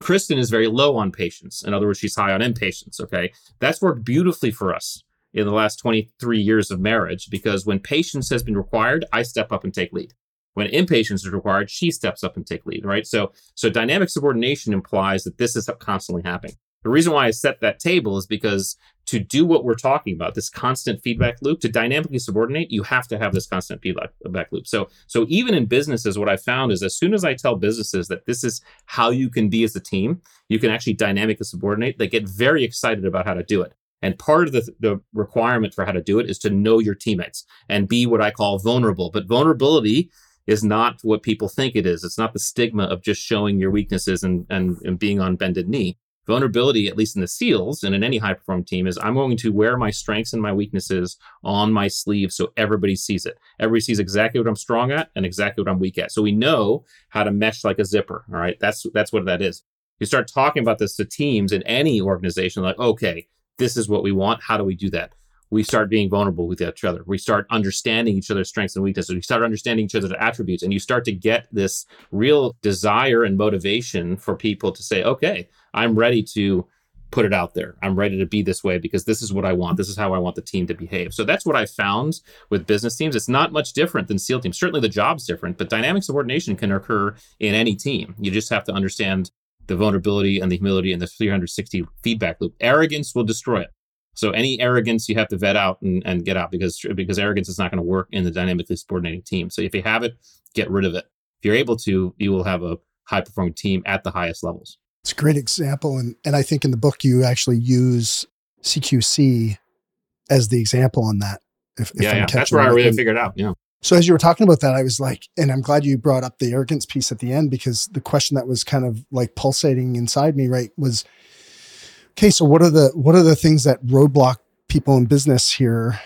Kristen is very low on patience. In other words, she's high on impatience. Okay. That's worked beautifully for us in the last 23 years of marriage because when patience has been required, I step up and take lead. When impatience is required, she steps up and take lead, right? So, so dynamic subordination implies that this is constantly happening. The reason why I set that table is because to do what we're talking about, this constant feedback loop, to dynamically subordinate, you have to have this constant feedback loop. So, so even in businesses, what I found is as soon as I tell businesses that this is how you can be as a team, you can actually dynamically subordinate, they get very excited about how to do it. And part of the, the requirement for how to do it is to know your teammates and be what I call vulnerable. But vulnerability is not what people think it is. It's not the stigma of just showing your weaknesses and, and, and being on bended knee vulnerability, at least in the SEALs and in any high performing team, is I'm going to wear my strengths and my weaknesses on my sleeve so everybody sees it. Everybody sees exactly what I'm strong at and exactly what I'm weak at. So we know how to mesh like a zipper. All right. That's that's what that is. You start talking about this to teams in any organization, like, okay, this is what we want. How do we do that? We start being vulnerable with each other. We start understanding each other's strengths and weaknesses. We start understanding each other's attributes, and you start to get this real desire and motivation for people to say, okay, I'm ready to put it out there. I'm ready to be this way because this is what I want. This is how I want the team to behave. So that's what I found with business teams. It's not much different than SEAL teams. Certainly the job's different, but dynamic subordination can occur in any team. You just have to understand the vulnerability and the humility and the 360 feedback loop. Arrogance will destroy it. So any arrogance you have to vet out and, and get out because because arrogance is not going to work in the dynamically subordinating team. So if you have it, get rid of it. If you're able to, you will have a high performing team at the highest levels. It's a great example, and and I think in the book you actually use CQC as the example on that. If, if yeah, yeah. that's where I really and, figured out. Yeah. So as you were talking about that, I was like, and I'm glad you brought up the arrogance piece at the end because the question that was kind of like pulsating inside me, right, was Okay, so what are the what are the things that roadblock people in business here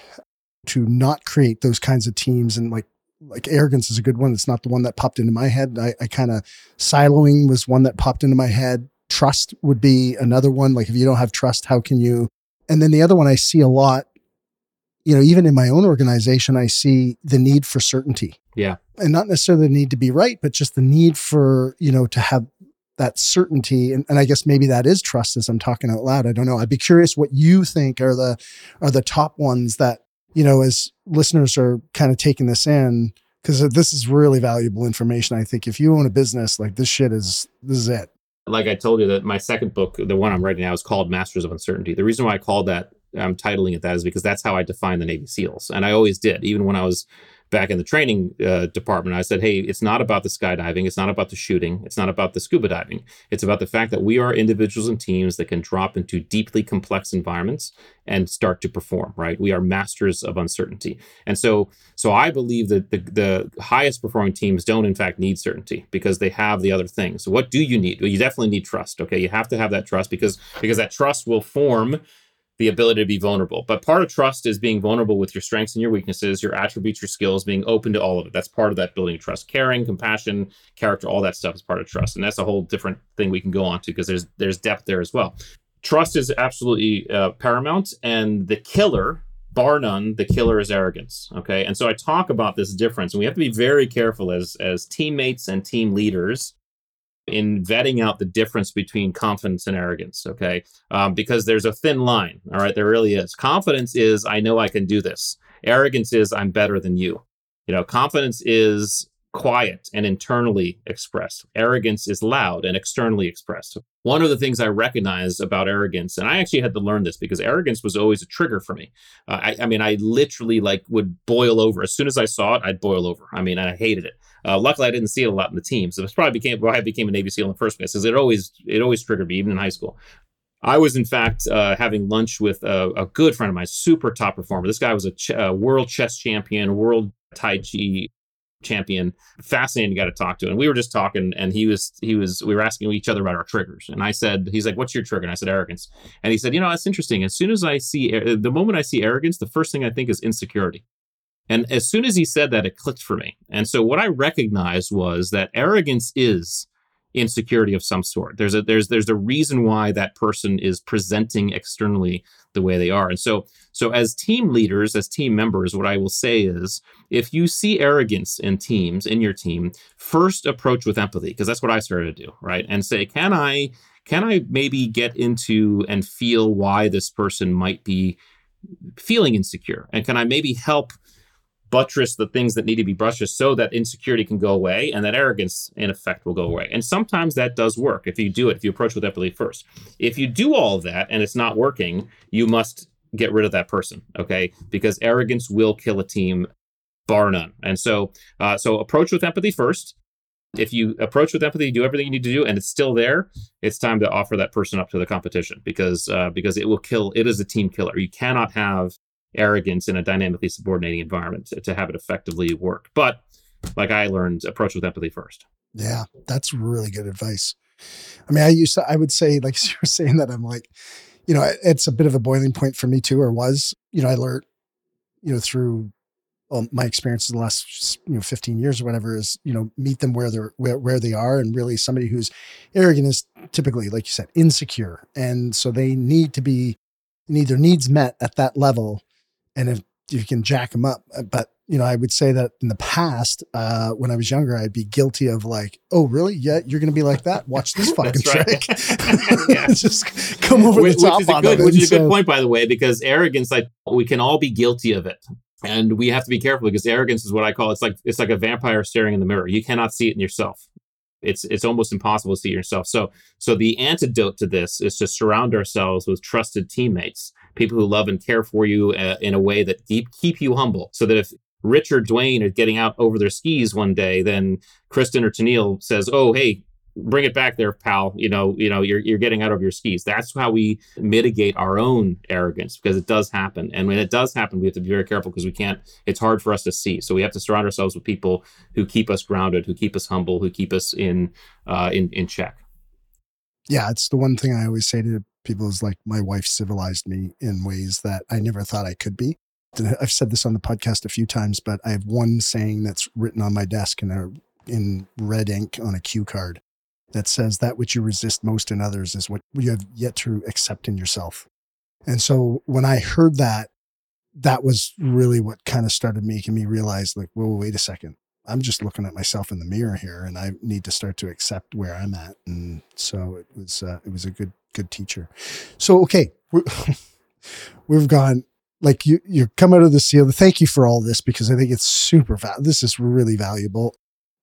to not create those kinds of teams and like like arrogance is a good one. It's not the one that popped into my head. I, I kind of siloing was one that popped into my head. Trust would be another one. Like if you don't have trust, how can you? And then the other one I see a lot, you know, even in my own organization, I see the need for certainty. Yeah. And not necessarily the need to be right, but just the need for, you know, to have that certainty and, and i guess maybe that is trust as i'm talking out loud i don't know i'd be curious what you think are the are the top ones that you know as listeners are kind of taking this in because this is really valuable information i think. If you own a business like this shit is this is it. Like i told you that my second book the one i'm writing now is called masters of uncertainty. The reason why i called that i'm titling it that is because that's how i define the navy seals and i always did even when i was back in the training uh, department. I said, hey, it's not about the skydiving. It's not about the shooting. It's not about the scuba diving. It's about the fact that we are individuals and teams that can drop into deeply complex environments and start to perform, right? We are masters of uncertainty. And so, so I believe that the, the highest performing teams don't, in fact, need certainty because they have the other things. So what do you need? Well, you definitely need trust. Okay. You have to have that trust because, because that trust will form the ability to be vulnerable. But part of trust is being vulnerable with your strengths and your weaknesses, your attributes, your skills, being open to all of it. That's part of that building trust. Caring, compassion, character, all that stuff is part of trust. And that's a whole different thing we can go on to because there's there's depth there as well. Trust is absolutely uh, paramount and the killer bar none the killer is arrogance okay and so i talk about this difference and we have to be very careful as as teammates and team leaders in vetting out the difference between confidence and arrogance, okay? Um, because there's a thin line, all right? There really is. Confidence is, I know I can do this. Arrogance is, I'm better than you. You know, confidence is quiet and internally expressed. Arrogance is loud and externally expressed. One of the things I recognize about arrogance, and I actually had to learn this because arrogance was always a trigger for me. Uh, I, I, mean, I literally like would boil over as soon as I saw it. I'd boil over. I mean, I hated it. Uh, luckily, I didn't see it a lot in the team, so it's probably became why I became a Navy SEAL in the first place. Because it always it always triggered me, even in high school. I was, in fact, uh, having lunch with a, a, good friend of mine, super top performer. This guy was a, ch- a world chess champion, world Tai Chi champion fascinating guy to talk to and we were just talking and he was he was we were asking each other about our triggers and i said he's like what's your trigger and i said arrogance and he said you know that's interesting as soon as i see the moment i see arrogance the first thing i think is insecurity and as soon as he said that it clicked for me and so what i recognized was that arrogance is insecurity of some sort. There's a there's there's a reason why that person is presenting externally the way they are. And so so as team leaders, as team members, what I will say is if you see arrogance in teams in your team, first approach with empathy because that's what I started to do, right? And say, can I can I maybe get into and feel why this person might be feeling insecure? And can I maybe help buttress the things that need to be buttressed so that insecurity can go away and that arrogance in effect will go away. And sometimes that does work if you do it if you approach with empathy first. If you do all of that and it's not working you must get rid of that person okay? Because arrogance will kill a team bar none. And so uh, so approach with empathy first. If you approach with empathy do everything you need to do and it's still there it's time to offer that person up to the competition because uh, because it will kill it is a team killer. You cannot have arrogance in a dynamically subordinating environment to, to have it effectively work. But like I learned, approach with empathy first. Yeah, that's really good advice. I mean, I used to, I would say, like you were saying that, I'm like, you know, it's a bit of a boiling point for me too, or was, you know, I learned, you know, through well, my experiences the last, you know, 15 years or whatever is, you know, meet them where they're, where, where they are. And really somebody who's arrogant is typically, like you said, insecure. And so they need to be, need their needs met at that level and if you can jack them up. Uh, but you know, I would say that in the past, uh, when I was younger, I'd be guilty of like, oh, really? Yeah, you're going to be like that. Watch this fucking trick. Just come over which, the top which is, a good, which is a good point, by the way, because arrogance, like we can all be guilty of it. And we have to be careful because arrogance is what I call it's like it's like a vampire staring in the mirror. You cannot see it in yourself. It's it's almost impossible to see yourself. So so the antidote to this is to surround ourselves with trusted teammates people who love and care for you uh, in a way that keep, keep you humble. So that if Rich or Dwayne are getting out over their skis one day, then Kristen or Tennille says, "Oh, hey, bring it back there, pal. You know, you know, you're you're getting out of your skis." That's how we mitigate our own arrogance because it does happen, and when it does happen, we have to be very careful because we can't. It's hard for us to see, so we have to surround ourselves with people who keep us grounded, who keep us humble, who keep us in uh, in in check. Yeah, it's the one thing I always say to people is like my wife civilized me in ways that I never thought I could be. I've said this on the podcast a few times, but I have one saying that's written on my desk in a, in red ink on a cue card that says that which you resist most in others is what you have yet to accept in yourself. And so when I heard that, that was really what kind of started making me realize like, whoa, wait a second. I'm just looking at myself in the mirror here and I need to start to accept where I'm at. And so it was, uh, it was a good good teacher. So, okay, we have gone like you, you come out of the seal. Thank you for all this because I think it's super, val- this is really valuable.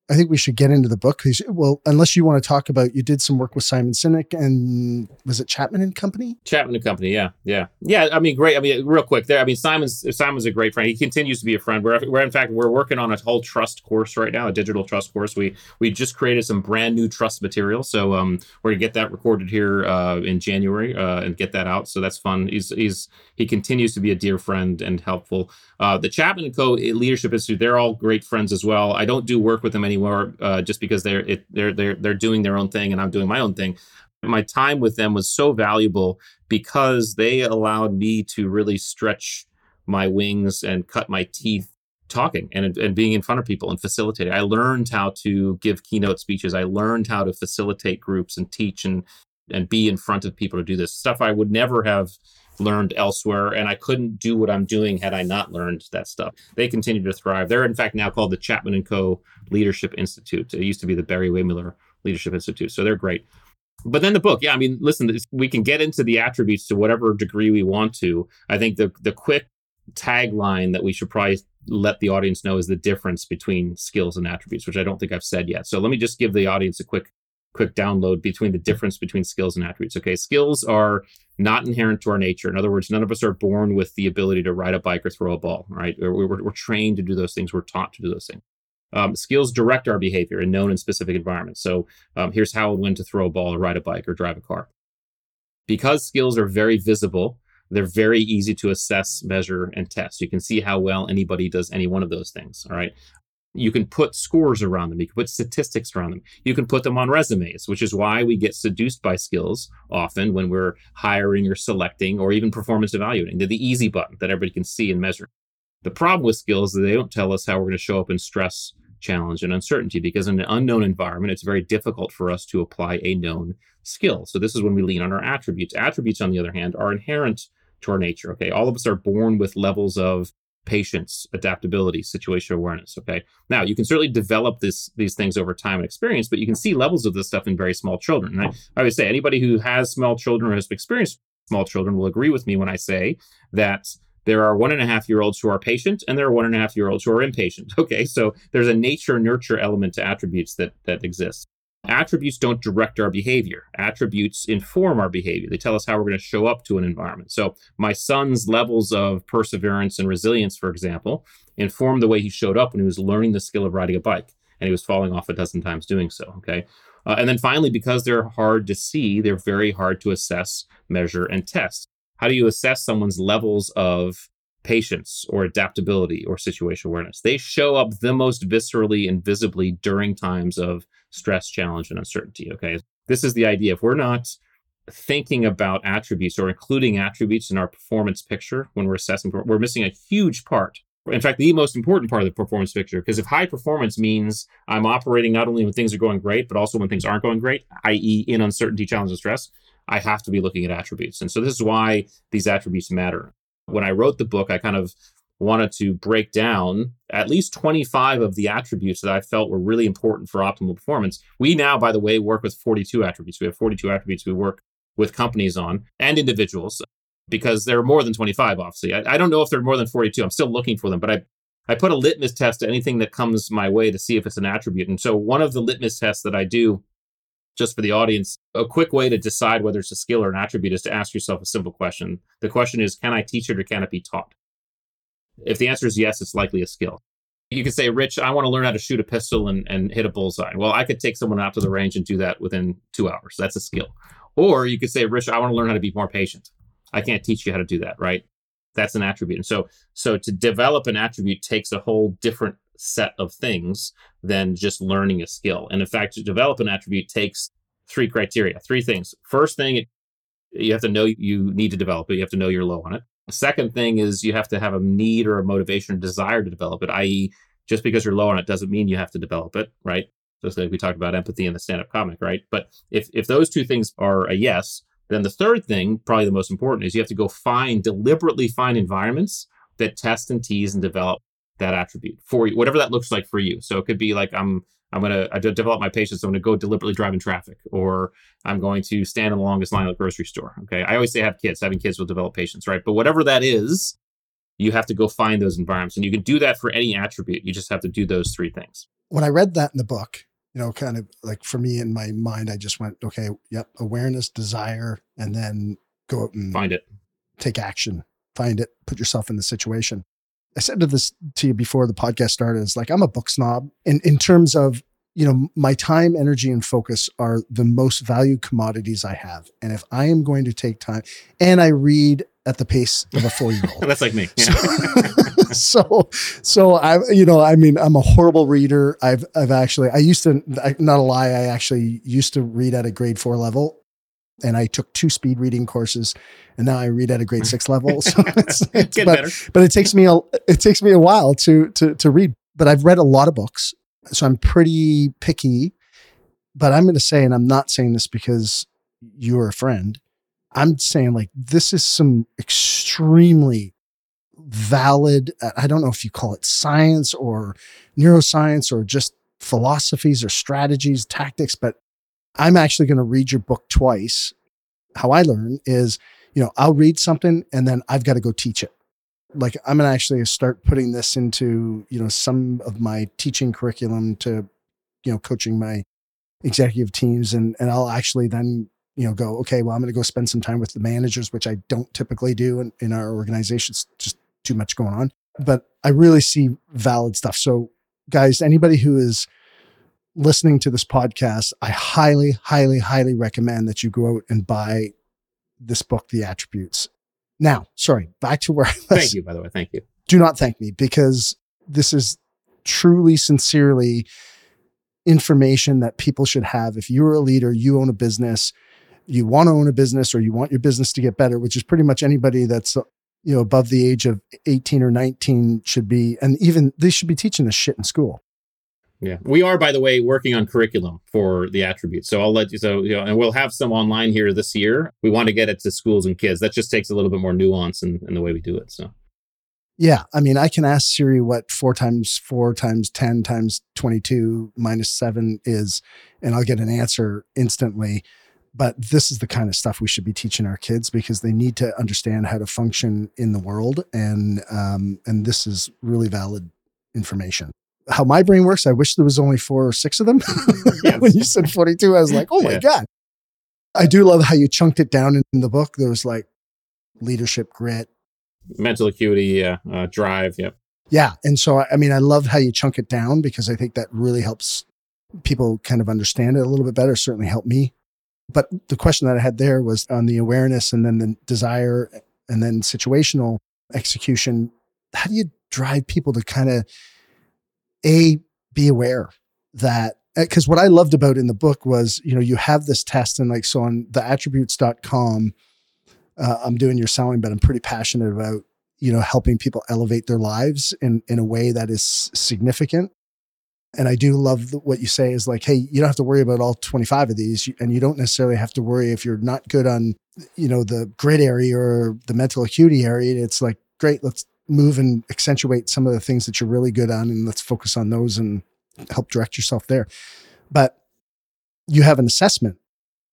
I think we should get into the book. Well, unless you want to talk about, you did some work with Simon Sinek and was it Chapman and Company? Chapman and Company, yeah, yeah, yeah. I mean, great. I mean, real quick there. I mean, Simon's Simon's a great friend. He continues to be a friend. We're, we're in fact we're working on a whole trust course right now, a digital trust course. We we just created some brand new trust material, so um, we're gonna get that recorded here uh, in January uh, and get that out. So that's fun. He's he's he continues to be a dear friend and helpful. Uh, the Chapman and Co. Leadership Institute, they're all great friends as well. I don't do work with them anymore uh, just because they're it, they're they're they're doing their own thing and I'm doing my own thing. My time with them was so valuable because they allowed me to really stretch my wings and cut my teeth talking and, and being in front of people and facilitating. I learned how to give keynote speeches. I learned how to facilitate groups and teach and and be in front of people to do this stuff I would never have learned elsewhere and I couldn't do what I'm doing had I not learned that stuff. They continue to thrive. They're in fact now called the Chapman and Co. Leadership Institute. It used to be the Barry-Wehmiller Leadership Institute. So they're great. But then the book, yeah, I mean, listen, we can get into the attributes to whatever degree we want to. I think the the quick tagline that we should probably let the audience know is the difference between skills and attributes, which I don't think I've said yet. So let me just give the audience a quick quick download between the difference between skills and attributes. Okay, skills are not inherent to our nature. In other words, none of us are born with the ability to ride a bike or throw a ball, right? We're, we're, we're trained to do those things. We're taught to do those things. Um, skills direct our behavior in known and specific environments. So um, here's how and when to throw a ball or ride a bike or drive a car. Because skills are very visible, they're very easy to assess, measure, and test. You can see how well anybody does any one of those things. All right. You can put scores around them. You can put statistics around them. You can put them on resumes, which is why we get seduced by skills often when we're hiring or selecting or even performance evaluating. They're the easy button that everybody can see and measure. The problem with skills is they don't tell us how we're going to show up in stress, challenge, and uncertainty because in an unknown environment, it's very difficult for us to apply a known skill. So this is when we lean on our attributes. Attributes, on the other hand, are inherent to our nature. Okay. All of us are born with levels of patience, adaptability, situational awareness. Okay. Now you can certainly develop this these things over time and experience, but you can see levels of this stuff in very small children. And I, I would say anybody who has small children or has experienced small children will agree with me when I say that there are one and a half year olds who are patient and there are one and a half year olds who are impatient. Okay. So there's a nature nurture element to attributes that that exists. Attributes don't direct our behavior. Attributes inform our behavior. They tell us how we're going to show up to an environment. So, my son's levels of perseverance and resilience, for example, informed the way he showed up when he was learning the skill of riding a bike and he was falling off a dozen times doing so. Okay. Uh, and then finally, because they're hard to see, they're very hard to assess, measure, and test. How do you assess someone's levels of patience or adaptability or situational awareness? They show up the most viscerally and visibly during times of stress, challenge, and uncertainty. Okay. This is the idea. If we're not thinking about attributes or including attributes in our performance picture when we're assessing, we're missing a huge part. In fact, the most important part of the performance picture, because if high performance means I'm operating not only when things are going great, but also when things aren't going great, i.e., in uncertainty, challenge, and stress, I have to be looking at attributes. And so this is why these attributes matter. When I wrote the book, I kind of wanted to break down at least 25 of the attributes that I felt were really important for optimal performance. We now, by the way, work with 42 attributes. We have 42 attributes we work with companies on and individuals because there are more than 25, obviously. I, I don't know if there are more than 42. I'm still looking for them, but I, I put a litmus test to anything that comes my way to see if it's an attribute. And so one of the litmus tests that I do just for the audience, a quick way to decide whether it's a skill or an attribute is to ask yourself a simple question. The question is, can I teach it or can it be taught? If the answer is yes, it's likely a skill. You could say, Rich, I want to learn how to shoot a pistol and, and hit a bullseye. Well, I could take someone out to the range and do that within two hours. That's a skill. Or you could say, Rich, I want to learn how to be more patient. I can't teach you how to do that, right? That's an attribute. And so, so to develop an attribute takes a whole different set of things than just learning a skill. And in fact, to develop an attribute takes three criteria, three things. First thing, you have to know you need to develop it. You have to know you're low on it. The second thing is you have to have a need or a motivation or desire to develop it, i.e., just because you're low on it doesn't mean you have to develop it, right? Just like we talked about empathy in the stand-up comic, right? But if if those two things are a yes, then the third thing, probably the most important, is you have to go find deliberately find environments that test and tease and develop that attribute for you, whatever that looks like for you. So it could be like I'm I'm going to develop my patience. So I'm going to go deliberately drive in traffic, or I'm going to stand in the longest line at the grocery store. Okay. I always say have kids. Having kids will develop patience, right? But whatever that is, you have to go find those environments. And you can do that for any attribute. You just have to do those three things. When I read that in the book, you know, kind of like for me in my mind, I just went, okay, yep, awareness, desire, and then go out and find it, take action, find it, put yourself in the situation. I said to this to you before the podcast started, it's like I'm a book snob in, in terms of, you know, my time, energy, and focus are the most valued commodities I have. And if I am going to take time and I read at the pace of a four year old. That's like me. Yeah. so, so I, you know, I mean, I'm a horrible reader. I've, I've actually, I used to, I, not a lie, I actually used to read at a grade four level and I took two speed reading courses and now I read at a grade six level. So it's, it's but, better. but it takes me a, it takes me a while to, to, to read, but I've read a lot of books. So I'm pretty picky, but I'm going to say, and I'm not saying this because you're a friend. I'm saying like this is some extremely valid, I don't know if you call it science or neuroscience or just philosophies or strategies, tactics, but I'm actually going to read your book twice. How I learn is, you know, I'll read something and then I've got to go teach it. Like I'm going to actually start putting this into, you know, some of my teaching curriculum to, you know, coaching my executive teams and and I'll actually then you know go okay well i'm going to go spend some time with the managers which i don't typically do in, in our organizations just too much going on but i really see valid stuff so guys anybody who is listening to this podcast i highly highly highly recommend that you go out and buy this book the attributes. Now sorry back to where i was. thank you by the way. Thank you. Do not thank me because this is truly sincerely information that people should have. If you're a leader you own a business you want to own a business or you want your business to get better, which is pretty much anybody that's you know above the age of 18 or 19 should be and even they should be teaching this shit in school. Yeah. We are by the way working on curriculum for the attributes. So I'll let you so you know and we'll have some online here this year. We want to get it to schools and kids. That just takes a little bit more nuance in, in the way we do it. So yeah, I mean, I can ask Siri what four times four times 10 times 22 minus seven is, and I'll get an answer instantly but this is the kind of stuff we should be teaching our kids because they need to understand how to function in the world and um, and this is really valid information how my brain works i wish there was only four or six of them yes. when you said 42 i was like oh my yeah. god i do love how you chunked it down in the book there was like leadership grit mental acuity yeah uh, drive yeah yeah and so i mean i love how you chunk it down because i think that really helps people kind of understand it a little bit better certainly helped me but the question that I had there was on the awareness and then the desire and then situational execution. How do you drive people to kind of a be aware that because what I loved about in the book was, you know, you have this test and like so on the attributes.com, uh, I'm doing your selling, but I'm pretty passionate about, you know, helping people elevate their lives in, in a way that is significant and I do love what you say is like, hey, you don't have to worry about all 25 of these. And you don't necessarily have to worry if you're not good on, you know, the grit area or the mental acuity area. It's like, great, let's move and accentuate some of the things that you're really good on and let's focus on those and help direct yourself there. But you have an assessment.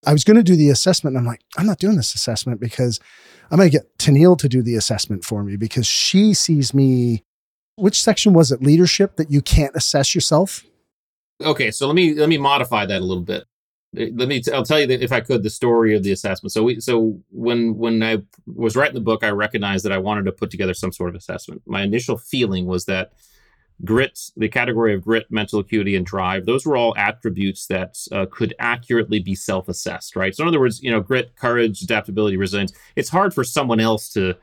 I was going to do the assessment and I'm like, I'm not doing this assessment because I'm going to get Tennille to do the assessment for me because she sees me which section was it? Leadership that you can't assess yourself? Okay, so let me let me modify that a little bit. Let me. I'll tell you that if I could, the story of the assessment. So we. So when when I was writing the book, I recognized that I wanted to put together some sort of assessment. My initial feeling was that grit, the category of grit, mental acuity, and drive, those were all attributes that uh, could accurately be self-assessed, right? So in other words, you know, grit, courage, adaptability, resilience. It's hard for someone else to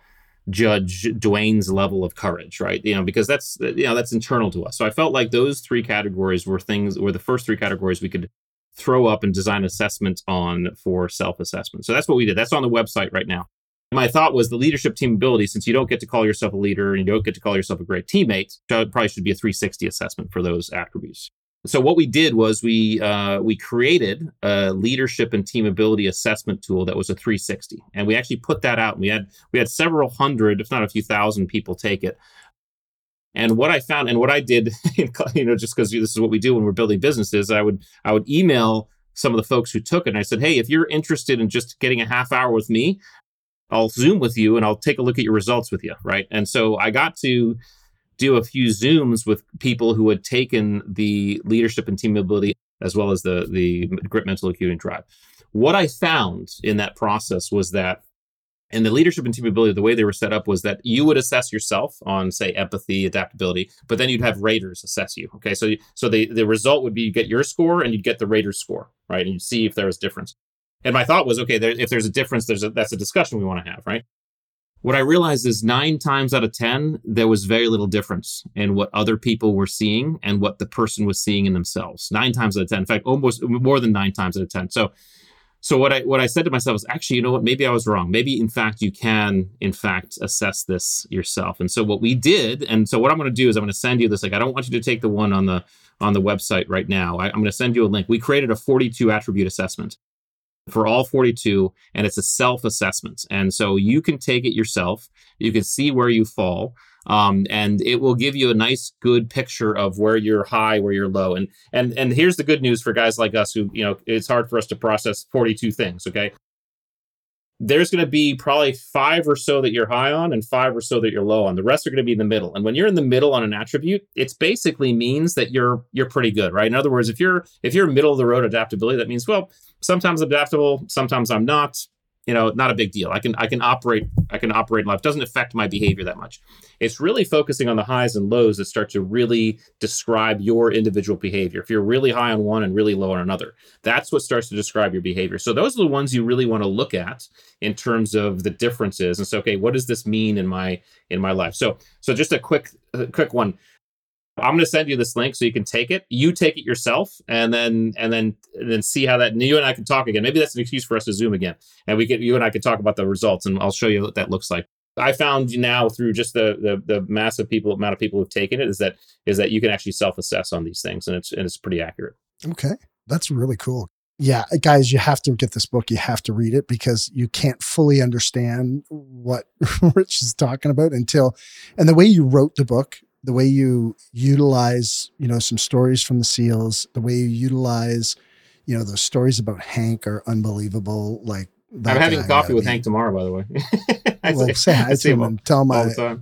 judge Dwayne's level of courage, right? You know, because that's you know that's internal to us. So I felt like those three categories were things were the first three categories we could throw up and design assessments on for self-assessment. So that's what we did. That's on the website right now. My thought was the leadership team ability, since you don't get to call yourself a leader and you don't get to call yourself a great teammate, probably should be a 360 assessment for those attributes so what we did was we uh, we created a leadership and team ability assessment tool that was a 360 and we actually put that out we had we had several hundred if not a few thousand people take it and what i found and what i did you know just because this is what we do when we're building businesses i would i would email some of the folks who took it and i said hey if you're interested in just getting a half hour with me I'll Zoom with you and I'll take a look at your results with you, right? And so I got to do a few Zooms with people who had taken the leadership and team ability as well as the the grit mental acuity drive. What I found in that process was that and the leadership and team ability, the way they were set up was that you would assess yourself on, say, empathy, adaptability, but then you'd have raters assess you. Okay, so so the the result would be you get your score and you'd get the raters score, right? And you'd see if there was difference. And my thought was, okay, there, if there's a difference, there's a, that's a discussion we want to have, right? What I realized is nine times out of 10, there was very little difference in what other people were seeing and what the person was seeing in themselves. Nine times out of 10. In fact, almost more than nine times out of 10. So, so what I what I said to myself is actually, you know what? Maybe I was wrong. Maybe in fact you can in fact assess this yourself. And so what we did, and so what I'm going to do is I'm going to send you this. Like I don't want you to take the one on the on the website right now. I, I'm going to send you a link. We created a 42 attribute assessment for all 42 and it's a self assessment and so you can take it yourself you can see where you fall um, and it will give you a nice good picture of where you're high where you're low and and and here's the good news for guys like us who you know it's hard for us to process 42 things okay there's going to be probably five or so that you're high on and five or so that you're low on. The rest are going to be in the middle. And when you're in the middle on an attribute, it basically means that you're you're pretty good, right? In other words, if you're if you're middle of the road adaptability, that means well, sometimes adaptable, sometimes I'm not you know, not a big deal. I can I can operate I can operate in life. It doesn't affect my behavior that much. It's really focusing on the highs and lows that start to really describe your individual behavior. If you're really high on one and really low on another, that's what starts to describe your behavior. So those are the ones you really want to look at in terms of the differences. And so, okay, what does this mean in my in my life? So so just a quick a quick one. I'm going to send you this link so you can take it. You take it yourself, and then and then and then see how that. And you and I can talk again. Maybe that's an excuse for us to zoom again, and we get you and I can talk about the results, and I'll show you what that looks like. I found now through just the, the the massive people amount of people who've taken it is that is that you can actually self assess on these things, and it's and it's pretty accurate. Okay, that's really cool. Yeah, guys, you have to get this book. You have to read it because you can't fully understand what Rich is talking about until, and the way you wrote the book the way you utilize, you know, some stories from the SEALs, the way you utilize, you know, those stories about Hank are unbelievable. Like I'm having coffee with Hank tomorrow, by the way. well, say, say hi to him and tell him I,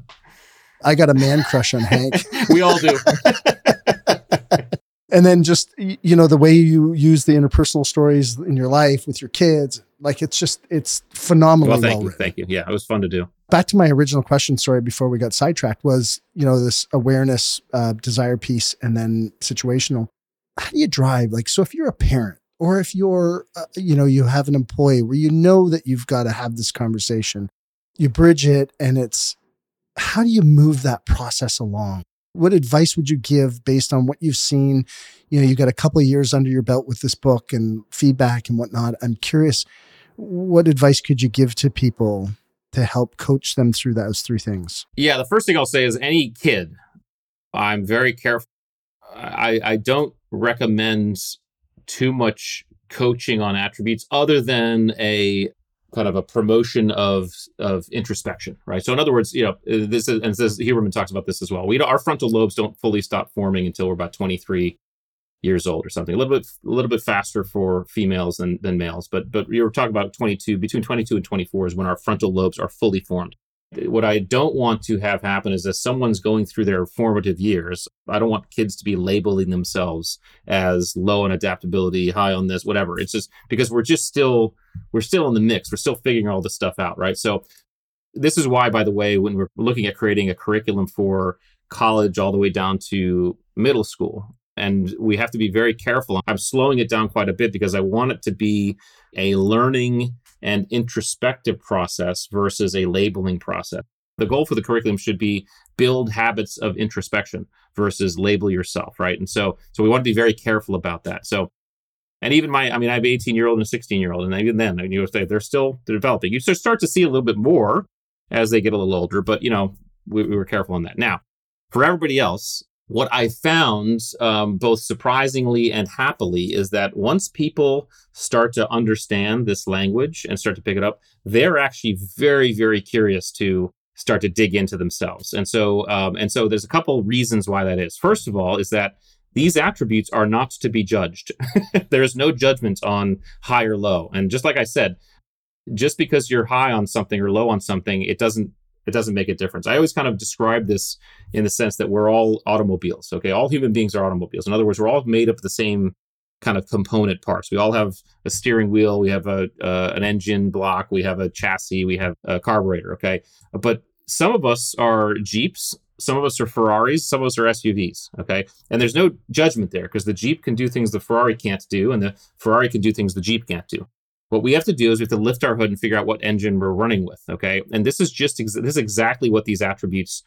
I got a man crush on Hank. we all do. and then just you know the way you use the interpersonal stories in your life with your kids like it's just it's phenomenally well, thank well you, written. thank you yeah it was fun to do back to my original question, sorry, before we got sidetracked, was you know this awareness, uh, desire piece, and then situational. How do you drive? Like, so if you're a parent, or if you're, uh, you know, you have an employee where you know that you've got to have this conversation, you bridge it, and it's how do you move that process along? What advice would you give based on what you've seen? You know, you got a couple of years under your belt with this book and feedback and whatnot. I'm curious, what advice could you give to people to help coach them through those three things? Yeah, the first thing I'll say is any kid, I'm very careful. I, I don't recommend too much coaching on attributes other than a kind of a promotion of of introspection, right? So in other words, you know, this is, and this Huberman talks about this as well. We our frontal lobes don't fully stop forming until we're about 23 years old or something. A little bit a little bit faster for females than than males, but but we were talking about 22 between 22 and 24 is when our frontal lobes are fully formed. What I don't want to have happen is that someone's going through their formative years. I don't want kids to be labeling themselves as low on adaptability, high on this, whatever. It's just because we're just still we're still in the mix. We're still figuring all this stuff out, right? So this is why, by the way, when we're looking at creating a curriculum for college all the way down to middle school, and we have to be very careful. I'm slowing it down quite a bit because I want it to be a learning and introspective process versus a labeling process. The goal for the curriculum should be build habits of introspection versus label yourself, right? And so so we want to be very careful about that. So and even my, I mean, I have an 18 year old and a 16 year old, and even then, you know, they're still they're developing. You start to see a little bit more as they get a little older, but you know, we, we were careful on that. Now, for everybody else, what I found, um, both surprisingly and happily, is that once people start to understand this language and start to pick it up, they're actually very, very curious to start to dig into themselves. And so, um, and so, there's a couple reasons why that is. First of all, is that these attributes are not to be judged. there is no judgment on high or low. And just like I said, just because you're high on something or low on something, it doesn't it doesn't make a difference. I always kind of describe this in the sense that we're all automobiles. Okay, all human beings are automobiles. In other words, we're all made up of the same kind of component parts. We all have a steering wheel, we have a uh, an engine block, we have a chassis, we have a carburetor. Okay, but some of us are Jeeps, some of us are Ferraris, some of us are SUVs. Okay, and there's no judgment there because the Jeep can do things the Ferrari can't do, and the Ferrari can do things the Jeep can't do. What we have to do is we have to lift our hood and figure out what engine we're running with. Okay, and this is just ex- this is exactly what these attributes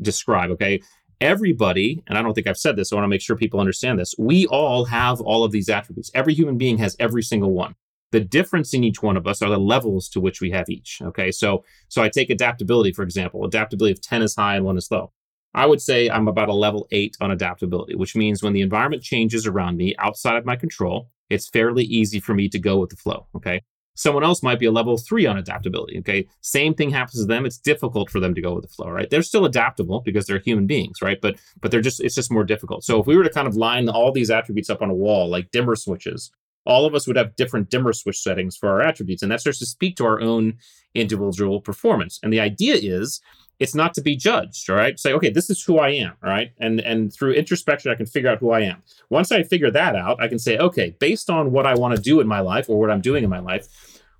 describe. Okay, everybody, and I don't think I've said this, so I want to make sure people understand this. We all have all of these attributes. Every human being has every single one. The difference in each one of us are the levels to which we have each. Okay, so so I take adaptability for example. Adaptability of ten is high and one is low. I would say I'm about a level eight on adaptability, which means when the environment changes around me outside of my control, it's fairly easy for me to go with the flow. Okay. Someone else might be a level three on adaptability. Okay. Same thing happens to them. It's difficult for them to go with the flow, right? They're still adaptable because they're human beings, right? But but they're just it's just more difficult. So if we were to kind of line all these attributes up on a wall like dimmer switches, all of us would have different dimmer switch settings for our attributes. And that starts to speak to our own individual performance. And the idea is it's not to be judged all right? Say okay this is who i am right? And and through introspection i can figure out who i am. Once i figure that out i can say okay based on what i want to do in my life or what i'm doing in my life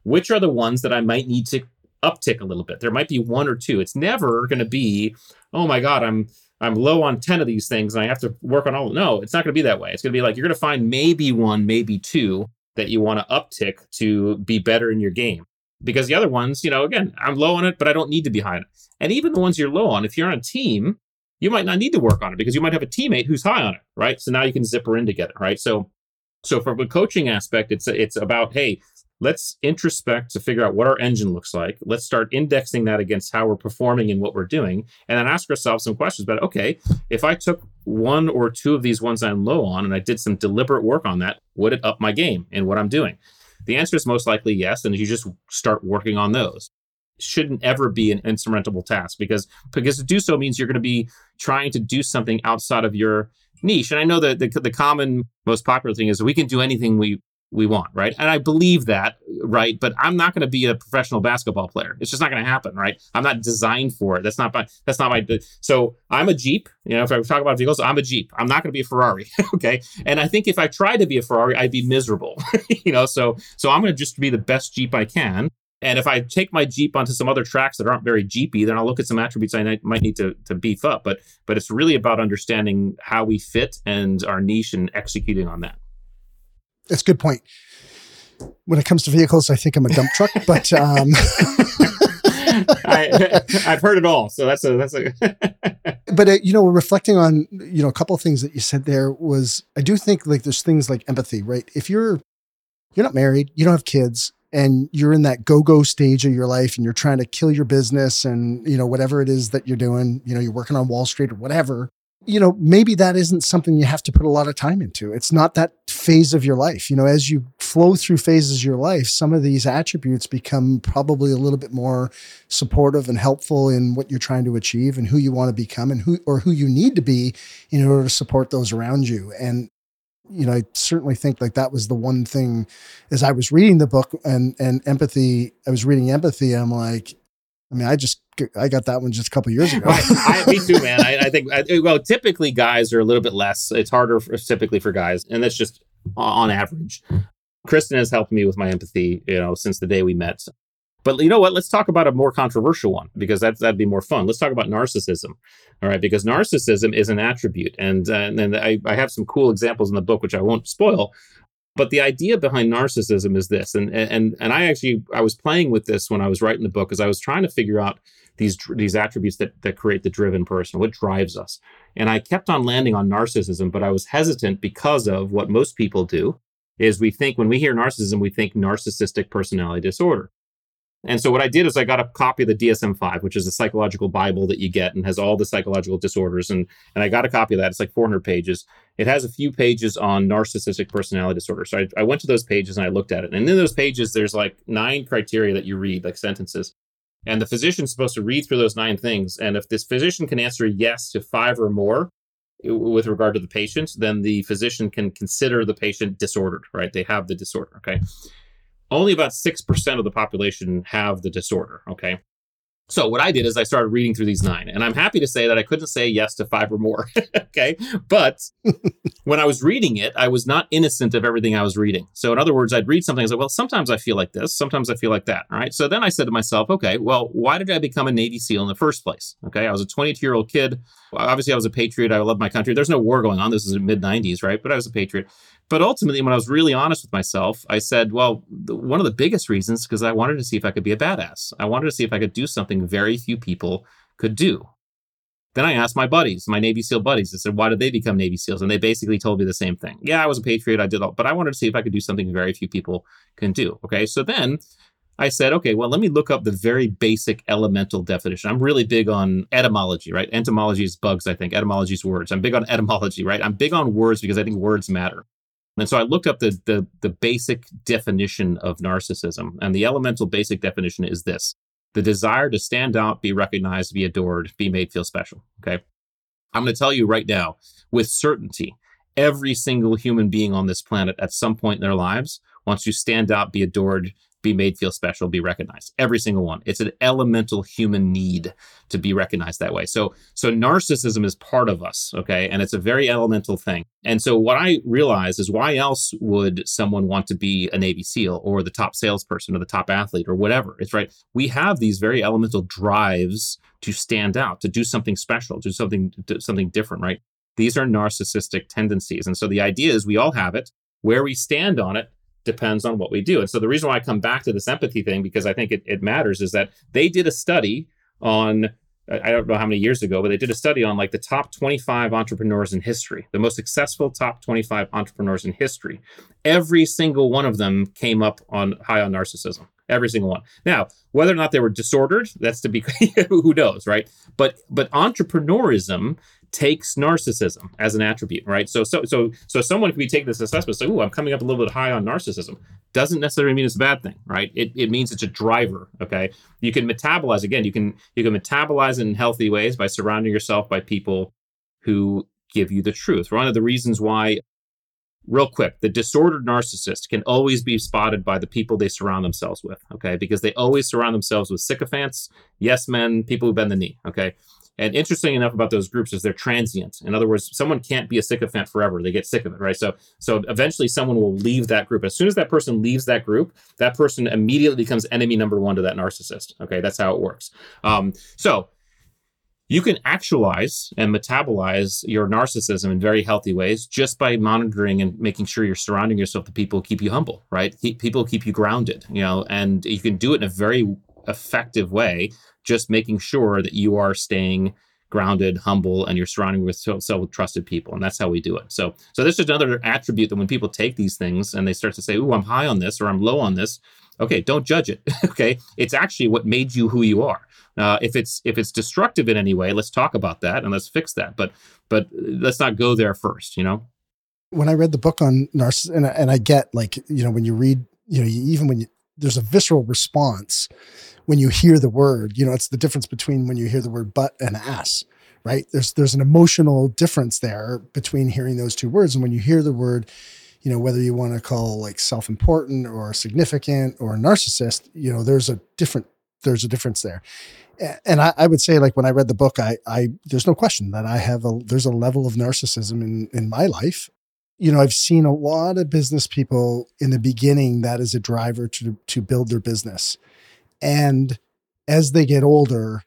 which are the ones that i might need to uptick a little bit? There might be one or two. It's never going to be oh my god i'm i'm low on 10 of these things and i have to work on all no it's not going to be that way. It's going to be like you're going to find maybe one maybe two that you want to uptick to be better in your game because the other ones, you know, again, I'm low on it, but I don't need to be high on it. And even the ones you're low on, if you're on a team, you might not need to work on it because you might have a teammate who's high on it, right? So now you can zipper in together, right? So, so from a coaching aspect, it's it's about hey, let's introspect to figure out what our engine looks like. Let's start indexing that against how we're performing and what we're doing, and then ask ourselves some questions about okay, if I took one or two of these ones I'm low on and I did some deliberate work on that, would it up my game in what I'm doing? The answer is most likely yes, and you just start working on those. shouldn't ever be an insurmountable task because because to do so means you're going to be trying to do something outside of your niche. And I know that the, the common, most popular thing is we can do anything we we want, right? And I believe that, right? But I'm not going to be a professional basketball player. It's just not going to happen, right? I'm not designed for it. That's not my. That's not my. So I'm a Jeep. You know, if I talk about vehicles, I'm a Jeep. I'm not going to be a Ferrari, okay? And I think if I tried to be a Ferrari, I'd be miserable. you know, so so I'm going to just be the best Jeep I can. And if I take my Jeep onto some other tracks that aren't very Jeepy, then I'll look at some attributes I might need to, to beef up. But but it's really about understanding how we fit and our niche and executing on that. That's a good point. When it comes to vehicles, I think I'm a dump truck, but um, I, have heard it all, so that's a that's a. but uh, you know, reflecting on you know a couple of things that you said there was, I do think like there's things like empathy, right? If you're you're not married, you don't have kids, and you're in that go-go stage of your life and you're trying to kill your business and you know whatever it is that you're doing you know you're working on wall street or whatever you know, maybe that isn't something you have to put a lot of time into. It's not that phase of your life. You know, as you flow through phases of your life, some of these attributes become probably a little bit more supportive and helpful in what you're trying to achieve and who you want to become and who or who you need to be in order to support those around you. And you know, I certainly think like that was the one thing as I was reading the book and and empathy, I was reading empathy, I'm like, I mean, I just I got that one just a couple years ago. I, me too, man. I, I think I, well, typically guys are a little bit less. It's harder for, typically for guys, and that's just on average. Kristen has helped me with my empathy, you know, since the day we met. But you know what? Let's talk about a more controversial one because that's that'd be more fun. Let's talk about narcissism, all right? Because narcissism is an attribute, and uh, and I, I have some cool examples in the book which I won't spoil. But the idea behind narcissism is this, and and and I actually I was playing with this when I was writing the book, because I was trying to figure out these these attributes that that create the driven person, what drives us. And I kept on landing on narcissism, but I was hesitant because of what most people do is we think when we hear narcissism, we think narcissistic personality disorder. And so what I did is I got a copy of the DSM-5, which is a psychological Bible that you get and has all the psychological disorders. And, and I got a copy of that. It's like 400 pages. It has a few pages on narcissistic personality disorder. So I, I went to those pages and I looked at it. And in those pages, there's like nine criteria that you read, like sentences. And the physician's supposed to read through those nine things. And if this physician can answer yes to five or more with regard to the patient, then the physician can consider the patient disordered, right? They have the disorder, okay? Only about 6% of the population have the disorder. Okay. So what I did is I started reading through these nine, and I'm happy to say that I couldn't say yes to five or more. okay, but when I was reading it, I was not innocent of everything I was reading. So in other words, I'd read something. I was like, well, sometimes I feel like this, sometimes I feel like that. All right. So then I said to myself, okay, well, why did I become a Navy SEAL in the first place? Okay, I was a 22 year old kid. Obviously, I was a patriot. I love my country. There's no war going on. This is mid 90s, right? But I was a patriot. But ultimately, when I was really honest with myself, I said, well, the, one of the biggest reasons because I wanted to see if I could be a badass. I wanted to see if I could do something very few people could do. Then I asked my buddies, my Navy SEAL buddies, I said, why did they become Navy SEALs? And they basically told me the same thing. Yeah, I was a patriot. I did all, but I wanted to see if I could do something very few people can do. Okay. So then I said, okay, well, let me look up the very basic elemental definition. I'm really big on etymology, right? Entomology is bugs, I think. Etymology is words. I'm big on etymology, right? I'm big on words because I think words matter. And so I looked up the, the, the basic definition of narcissism, and the elemental basic definition is this: the desire to stand out, be recognized, be adored, be made feel special. Okay, I'm going to tell you right now with certainty, every single human being on this planet at some point in their lives wants to stand out, be adored, be made feel special, be recognized. Every single one. It's an elemental human need to be recognized that way. So, so narcissism is part of us, okay? And it's a very elemental thing. And so what I realize is why else would someone want to be a Navy SEAL or the top salesperson or the top athlete or whatever? It's right. We have these very elemental drives to stand out, to do something special, to do something, something different, right? These are narcissistic tendencies. And so the idea is we all have it. Where we stand on it depends on what we do. And so the reason why I come back to this empathy thing, because I think it, it matters, is that they did a study on, I don't know how many years ago, but they did a study on like the top 25 entrepreneurs in history, the most successful top 25 entrepreneurs in history. Every single one of them came up on high on narcissism. Every single one. Now, whether or not they were disordered, that's to be who knows, right? But but entrepreneurism takes narcissism as an attribute, right? So, so, so, so someone could be taking this assessment, say, "Oh, I'm coming up a little bit high on narcissism." Doesn't necessarily mean it's a bad thing, right? It, it means it's a driver. Okay, you can metabolize again. You can you can metabolize in healthy ways by surrounding yourself by people who give you the truth. One of the reasons why real quick the disordered narcissist can always be spotted by the people they surround themselves with okay because they always surround themselves with sycophants yes men people who bend the knee okay and interesting enough about those groups is they're transient. In other words, someone can't be a sycophant forever. They get sick of it, right? So so eventually someone will leave that group. As soon as that person leaves that group, that person immediately becomes enemy number one to that narcissist. Okay, that's how it works. Um, so you can actualize and metabolize your narcissism in very healthy ways just by monitoring and making sure you're surrounding yourself with people who keep you humble, right? People keep you grounded, you know, and you can do it in a very effective way just making sure that you are staying grounded, humble, and you're surrounding yourself with trusted people. And that's how we do it. So, so this is another attribute that when people take these things and they start to say, "Oh, I'm high on this" or "I'm low on this," okay, don't judge it. okay, it's actually what made you who you are. Uh, if it's if it's destructive in any way, let's talk about that and let's fix that. But but let's not go there first. You know. When I read the book on narcissism, and, and I get like you know when you read you know even when you, there's a visceral response when you hear the word. You know, it's the difference between when you hear the word butt and ass, right? There's there's an emotional difference there between hearing those two words. And when you hear the word, you know, whether you want to call like self-important or significant or narcissist, you know, there's a different there's a difference there. And I, I, would say, like when I read the book, I, I there's no question that I have a there's a level of narcissism in in my life. You know, I've seen a lot of business people in the beginning that is a driver to to build their business. And as they get older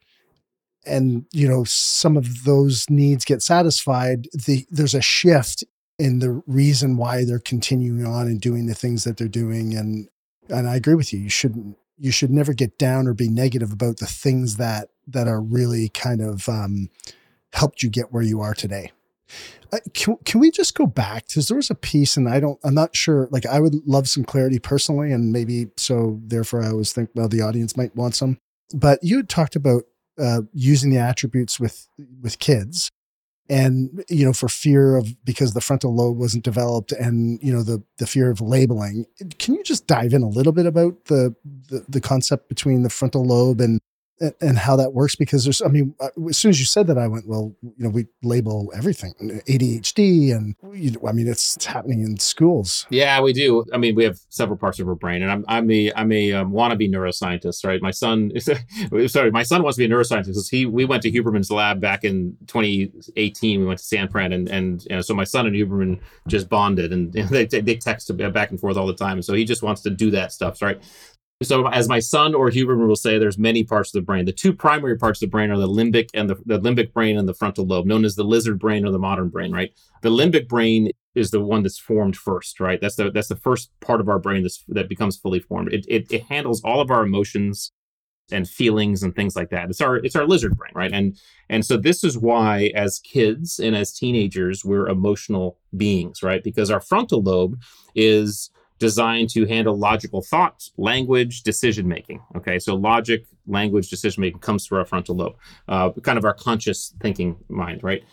and you know some of those needs get satisfied the, there's a shift in the reason why they're continuing on and doing the things that they're doing. And and I agree with you you shouldn't you should never get down or be negative about the things that that are really kind of um, helped you get where you are today uh, can, can we just go back? Because there was a piece and i don't i'm not sure like i would love some clarity personally and maybe so therefore i always think well the audience might want some. But you had talked about uh, using the attributes with with kids and you know for fear of because the frontal lobe wasn't developed and you know the the fear of labeling. Can you just dive in a little bit about the the, the concept between the frontal lobe and and, and how that works because there's, I mean, uh, as soon as you said that, I went, well, you know, we label everything ADHD, and you know, I mean, it's, it's happening in schools. Yeah, we do. I mean, we have several parts of our brain, and I'm I'm a I'm a um, wannabe neuroscientist, right? My son, sorry, my son wants to be a neuroscientist he we went to Huberman's lab back in 2018. We went to San Fran, and and you know, so my son and Huberman just bonded, and they they text back and forth all the time, and so he just wants to do that stuff, right? So, as my son or Huberman will say, there's many parts of the brain. The two primary parts of the brain are the limbic and the, the limbic brain and the frontal lobe, known as the lizard brain or the modern brain, right? The limbic brain is the one that's formed first, right? That's the that's the first part of our brain that's, that becomes fully formed. It, it, it handles all of our emotions and feelings and things like that. It's our it's our lizard brain, right? And and so this is why as kids and as teenagers we're emotional beings, right? Because our frontal lobe is designed to handle logical thought, language, decision making. Okay, so logic, language, decision making comes through our frontal lobe, uh, kind of our conscious thinking mind, right?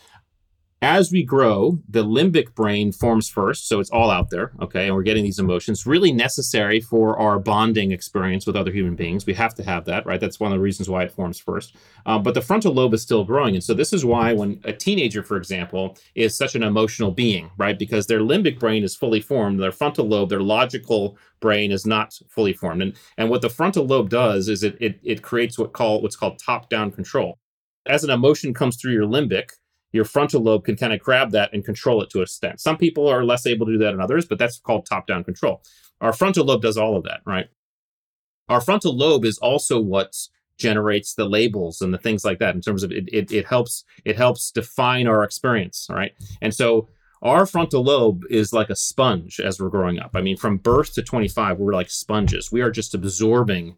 As we grow, the limbic brain forms first, so it's all out there, okay, and we're getting these emotions really necessary for our bonding experience with other human beings. We have to have that, right? That's one of the reasons why it forms first. Um, but the frontal lobe is still growing, and so this is why when a teenager, for example, is such an emotional being, right? Because their limbic brain is fully formed, their frontal lobe, their logical brain is not fully formed, and and what the frontal lobe does is it it, it creates what call what's called top down control. As an emotion comes through your limbic, your frontal lobe can kind of grab that and control it to a extent. Some people are less able to do that than others, but that's called top down control. Our frontal lobe does all of that, right? Our frontal lobe is also what generates the labels and the things like that in terms of it, it, it helps it helps define our experience right and so our frontal lobe is like a sponge as we're growing up i mean from birth to 25 we're like sponges we are just absorbing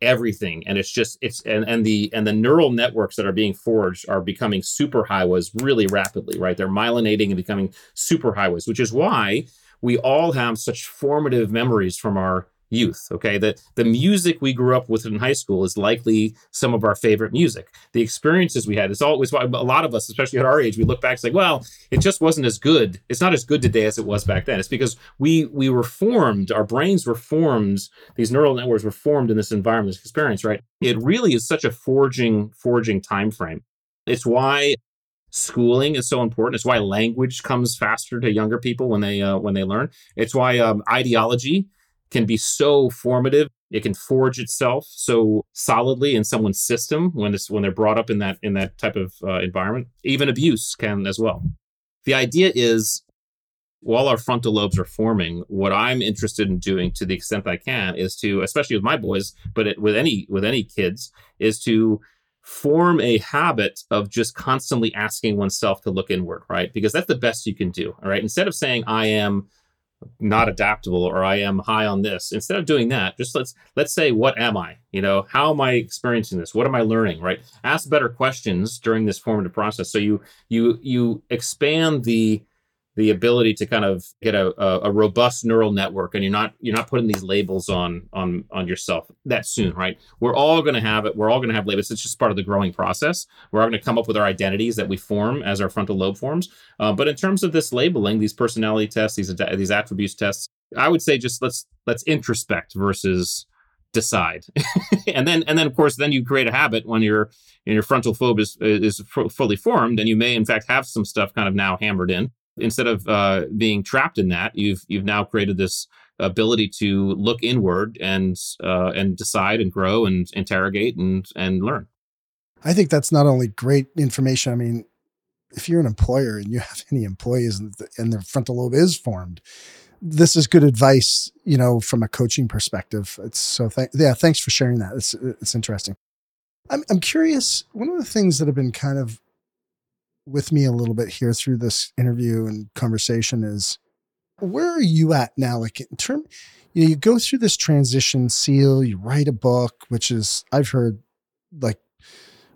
everything. And it's just it's and, and the and the neural networks that are being forged are becoming super highways really rapidly right? They're myelinating and becoming super highways which is why we all have such formative memories from our youth. Okay. The, the music we grew up with in high school is likely some of our favorite music. The experiences we had, it's always a lot of us, especially at our age, we look back and say, well, it just wasn't as good. It's not as good today as it was back then. It's because we, we were formed, our brains were formed, these neural networks were formed in this environment, this experience, right? It really is such a forging, forging time frame. It's why schooling is so important. It's why language comes faster to younger people when they uh, when they learn. It's why um, ideology can be so formative. It can forge itself so solidly in someone's system when it's when they're brought up in that in that type of uh, environment. Even abuse can as well. The idea is while our frontal lobes are forming, what I'm interested in doing to the extent I can is to, especially with my boys, but it, with any with any kids, is to form a habit of just constantly asking oneself to look inward, right? Because that's the best you can do. All right. Instead of saying I am not adaptable or I am high on this. Instead of doing that, just let's let's say what am I? You know, how am I experiencing this? What am I learning, right? Ask better questions during this formative process so you you you expand the the ability to kind of get a, a, a, robust neural network and you're not you're not putting these labels on on on yourself that soon right? We're all going to have it we're all going to have labels it's just part of the growing process. We're all going to come up with our identities that we form as our frontal lobe forms. Uh, but in terms of this labeling these personality tests these these attributes tests i would say just let's let's introspect versus decide. And then and then of course then you create a habit when your your frontal lobe is is fully formed and you may in fact have some stuff kind of now hammered in instead of uh, being trapped in that, you've you've now created this ability to look inward and uh, and decide and grow and interrogate and and learn. I think that's not only great information. I mean, if you're an employer and you have any employees and, the, their frontal lobe is formed, this is good advice. You know, from a coaching perspective. It's so th- yeah. Thanks for sharing that. It's it's interesting. I'm I'm curious. One of the things that have been kind of with me a little bit here through this interview and conversation is where are you at now? Like in term, you know, you go through this transition seal, you write a book, which is I've heard like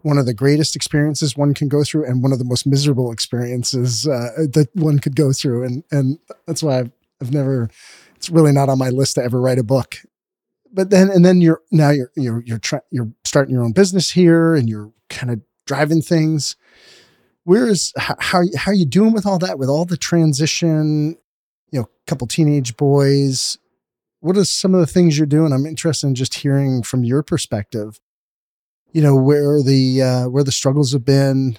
one of the greatest experiences one can go through and one of the most miserable experiences uh, that one could go through. And, and that's why I've, I've never, it's really not on my list to ever write a book. But then, and then you're now you're, you're, you're trying, you're starting your own business here and you're kind of driving things where is how how are you doing with all that with all the transition you know couple teenage boys? What are some of the things you're doing? I'm interested in just hearing from your perspective you know where the uh, where the struggles have been,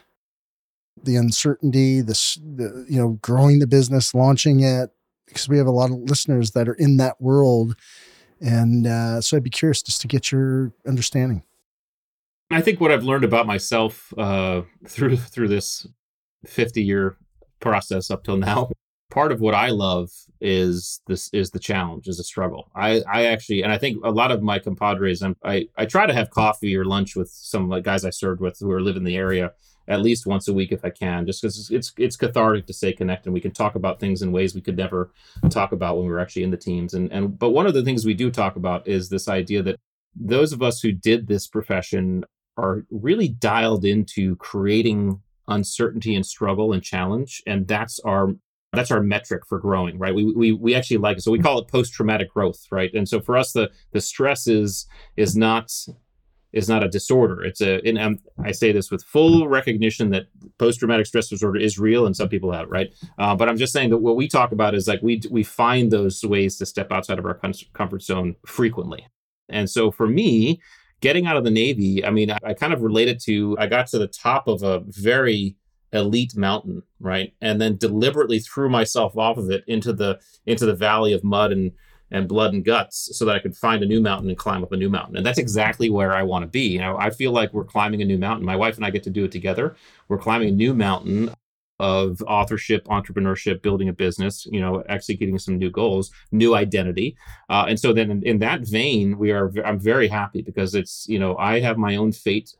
the uncertainty, the, the you know growing the business, launching it, because we have a lot of listeners that are in that world, and uh, so I'd be curious just to get your understanding. I think what I've learned about myself uh, through through this fifty year process up till now part of what I love is this is the challenge, is a struggle. I I actually and I think a lot of my compadres, I'm, I I try to have coffee or lunch with some like guys I served with who are live in the area at least once a week if I can, just because it's it's cathartic to stay connected. And we can talk about things in ways we could never talk about when we were actually in the teams. And and but one of the things we do talk about is this idea that those of us who did this profession are really dialed into creating uncertainty and struggle and challenge and that's our that's our metric for growing right? We, we we actually like it. So we call it post-traumatic growth right? And so for us the the stress is is not is not a disorder. It's a and I'm, i say this with full recognition that post-traumatic stress disorder is real and some people have right? Uh, but i'm just saying that what we talk about is like we we find those ways to step outside of our comfort zone frequently. And so for me getting out of the navy i mean I, I kind of related to i got to the top of a very elite mountain, right? And then deliberately threw myself off of it into the into the valley of mud and and blood and guts so that I could find a new mountain and climb up a new mountain. And that's exactly where I want to be. You know, I feel like we're climbing a new mountain. My wife and I get to do it together. We're climbing a new mountain of authorship, entrepreneurship, building a business, you know, executing some new goals, new identity. Uh, and so then in, in, that vein, we are, I'm very happy because it's, you know, I have my own fate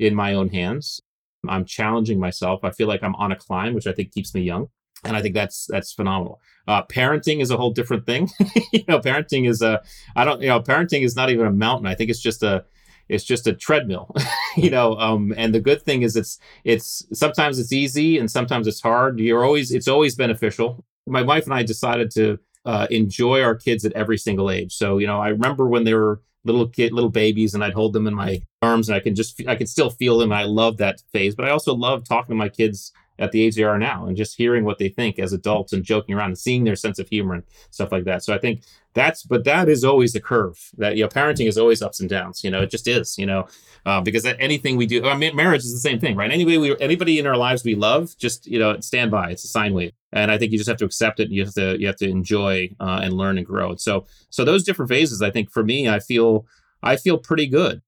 in my own hands. I'm challenging myself. I feel like I'm on a climb, which I think keeps me young. And I think that's that's phenomenal. Uh, parenting is a whole different thing. you know, parenting is a I don't you know parenting is not even a mountain. I think it's just a it's just a treadmill. you know, um, and the good thing is it's it's sometimes it's easy and sometimes it's hard. You're always it's always beneficial. My wife and I decided to uh, enjoy our kids at every single age. So you know, I remember when they were little kid, little babies, and I'd hold them in my arms, and I can just, I can still feel them. I love that phase, but I also love talking to my kids at the age they are now and just hearing what they think as adults and joking around and seeing their sense of humor and stuff like that. So I think that's, but that is always a curve that, you know, parenting is always ups and downs, you know, it just is, you know, uh, because anything we do, I mean, marriage is the same thing, right? Anyway, we, anybody in our lives we love, just, you know, stand by, it's a sine wave. And I think you just have to accept it and you have to, you have to enjoy uh, and learn and grow. And so, so those different phases, I think for me, I feel, I feel pretty good.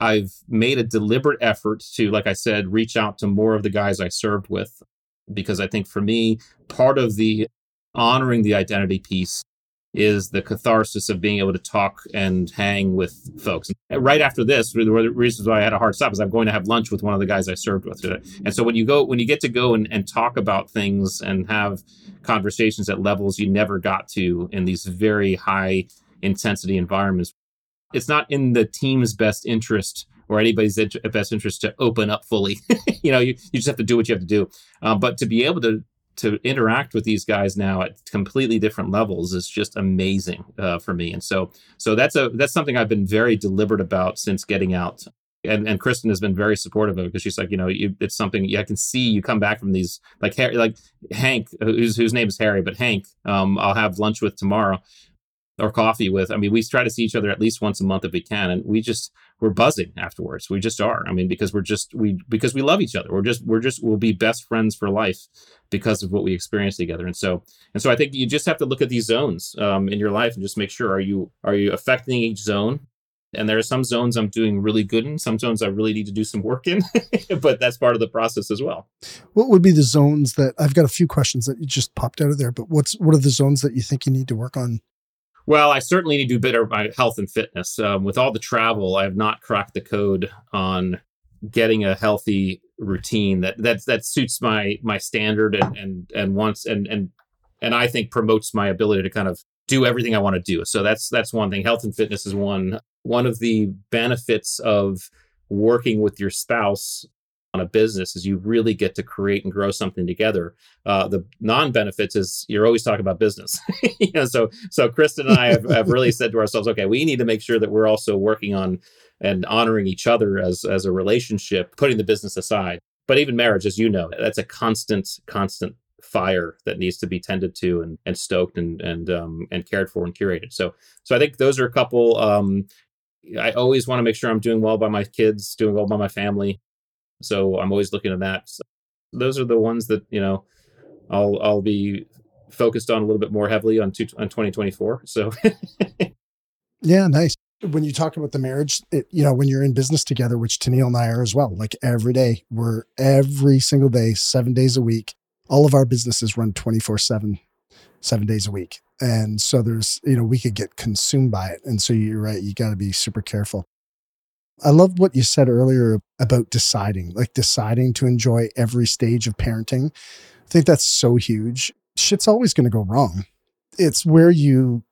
I've made a deliberate effort to, like I said, reach out to more of the guys I served with, because I think for me, part of the honoring the identity piece is the catharsis of being able to talk and hang with folks. Right after this, one of the reasons why I had a hard stop is I'm going to have lunch with one of the guys I served with today. And so when you go, when you get to go and, and talk about things and have conversations at levels you never got to in these very high intensity environments, it's not in the team's best interest or anybody's best interest to open up fully. you know, you, you just have to do what you have to do. Um, but to be able to to interact with these guys now at completely different levels is just amazing uh, for me. And so so that's a that's something I've been very deliberate about since getting out. And, and Kristen has been very supportive of it because she's like, you know, you, it's something I can see you come back from these like Harry, like Hank, whose whose name is Harry, but Hank, um, I'll have lunch with tomorrow or coffee with. I mean, we try to see each other at least once a month if we can, and we just we're buzzing afterwards. We just are. I mean, because we're just we because we love each other. We're just we're just we'll be best friends for life because of what we experience together. And so and so I think you just have to look at these zones um, in your life and just make sure are you are you affecting each zone. And there are some zones I'm doing really good in, some zones I really need to do some work in, but that's part of the process as well. What would be the zones that I've got a few questions that you just popped out of there, but what's what are the zones that you think you need to work on well, I certainly need to do better my health and fitness. Um, with all the travel, I have not cracked the code on getting a healthy routine that that that suits my my standard and and and wants and and and I think promotes my ability to kind of do everything I want to do. So that's that's one thing. Health and fitness is one one of the benefits of working with your spouse on a business is you really get to create and grow something together. Uh, the non-benefits is you're always talking about business. you know, so so Kristen and I have, have really said to ourselves, okay, we need to make sure that we're also working on and honoring each other as as a relationship, putting the business aside. But even marriage, as you know, that's a constant, constant fire that needs to be tended to and, and stoked and and um, and cared for and curated. So so I think those are a couple. Um, I always want to make sure I'm doing well by my kids, doing well by my family. So I'm always looking at that. So those are the ones that, you know, I'll I'll be focused on a little bit more heavily on, two, on 2024. So Yeah, nice. When you talk about the marriage, it, you know, when you're in business together, which Tennille and I are as well, like every day, we're every single day, seven days a week. All of our businesses run 24 7, seven days a week. And so there's, you know, we could get consumed by it. And so you're right, you got to be super careful. I love what you said earlier about deciding, like deciding to enjoy every stage of parenting. I think that's so huge. Shit's always going to go wrong. It's where you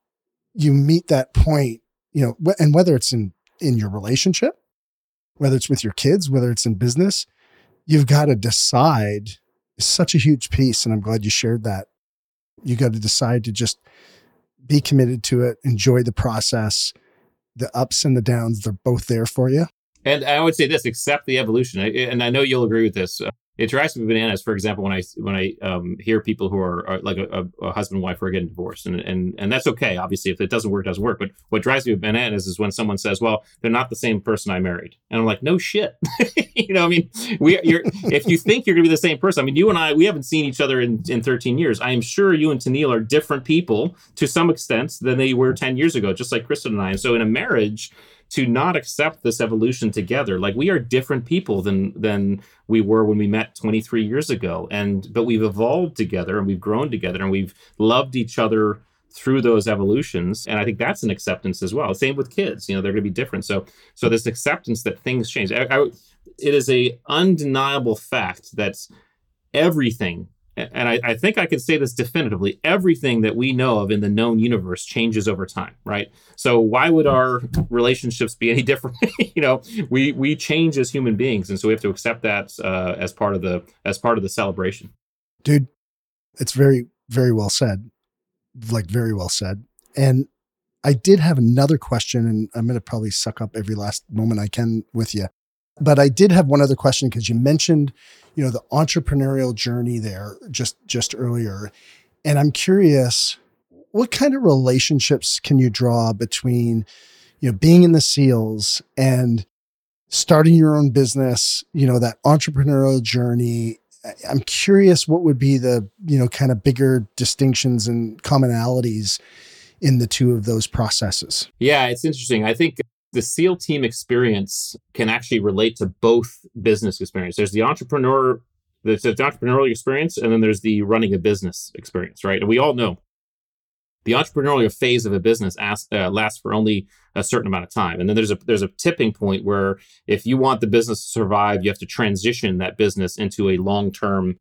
you meet that point, you know, and whether it's in in your relationship, whether it's with your kids, whether it's in business, you've got to decide. It's such a huge piece, and I'm glad you shared that. You got to decide to just be committed to it, enjoy the process, the ups and the downs, they're both there for you. And I would say this: accept the evolution. And I know you'll agree with this uh, it drives me bananas. For example, when I when I um, hear people who are, are like a, a, husband and wife who are getting divorced, and and and that's okay. Obviously, if it doesn't work, it doesn't work. But what drives me bananas is when someone says, "Well, they're not the same person I married," and I'm like, "No shit." you know, I mean, we you're if you think you're gonna be the same person, I mean, you and I we haven't seen each other in in 13 years. I am sure you and Tennille are different people to some extent than they were 10 years ago, just like Kristen and I. And so in a marriage to not accept this evolution together. Like we are different people than than we were when we met 23 years ago. And but we've evolved together and we've grown together and we've loved each other through those evolutions and i think that's an acceptance as well same with kids you know they're going to be different so so this acceptance that things change I, I, it is a undeniable fact that everything and I, I, think I can say this definitively everything that we know of in the known universe changes over time, right? So why would our relationships be any different? you know, we we change as human beings, and so we have to accept that uh, as part of the as part of the celebration. Dude, it's very very well said, like very well said. And I did have another question, and I'm going to probably suck up every last moment I can with you. But I did have one other question because you mentioned, you know, the entrepreneurial journey there just just earlier, and I'm curious, what kind of relationships can you draw between, you know, being in the SEALs and starting your own business? You know, that entrepreneurial journey. I'm curious what would be the you know kind of bigger distinctions and commonalities in the two of those processes. Yeah, it's interesting. I think the SEAL team experience can actually relate to both business experience. There's the entrepreneur, there's the entrepreneurial experience, and then there's the running a business experience, right? And we all know the entrepreneurial phase of a business uh, lasts for only a certain amount of time, and then there's a there's a tipping point where if you want the business to survive, you have to transition that business into a long term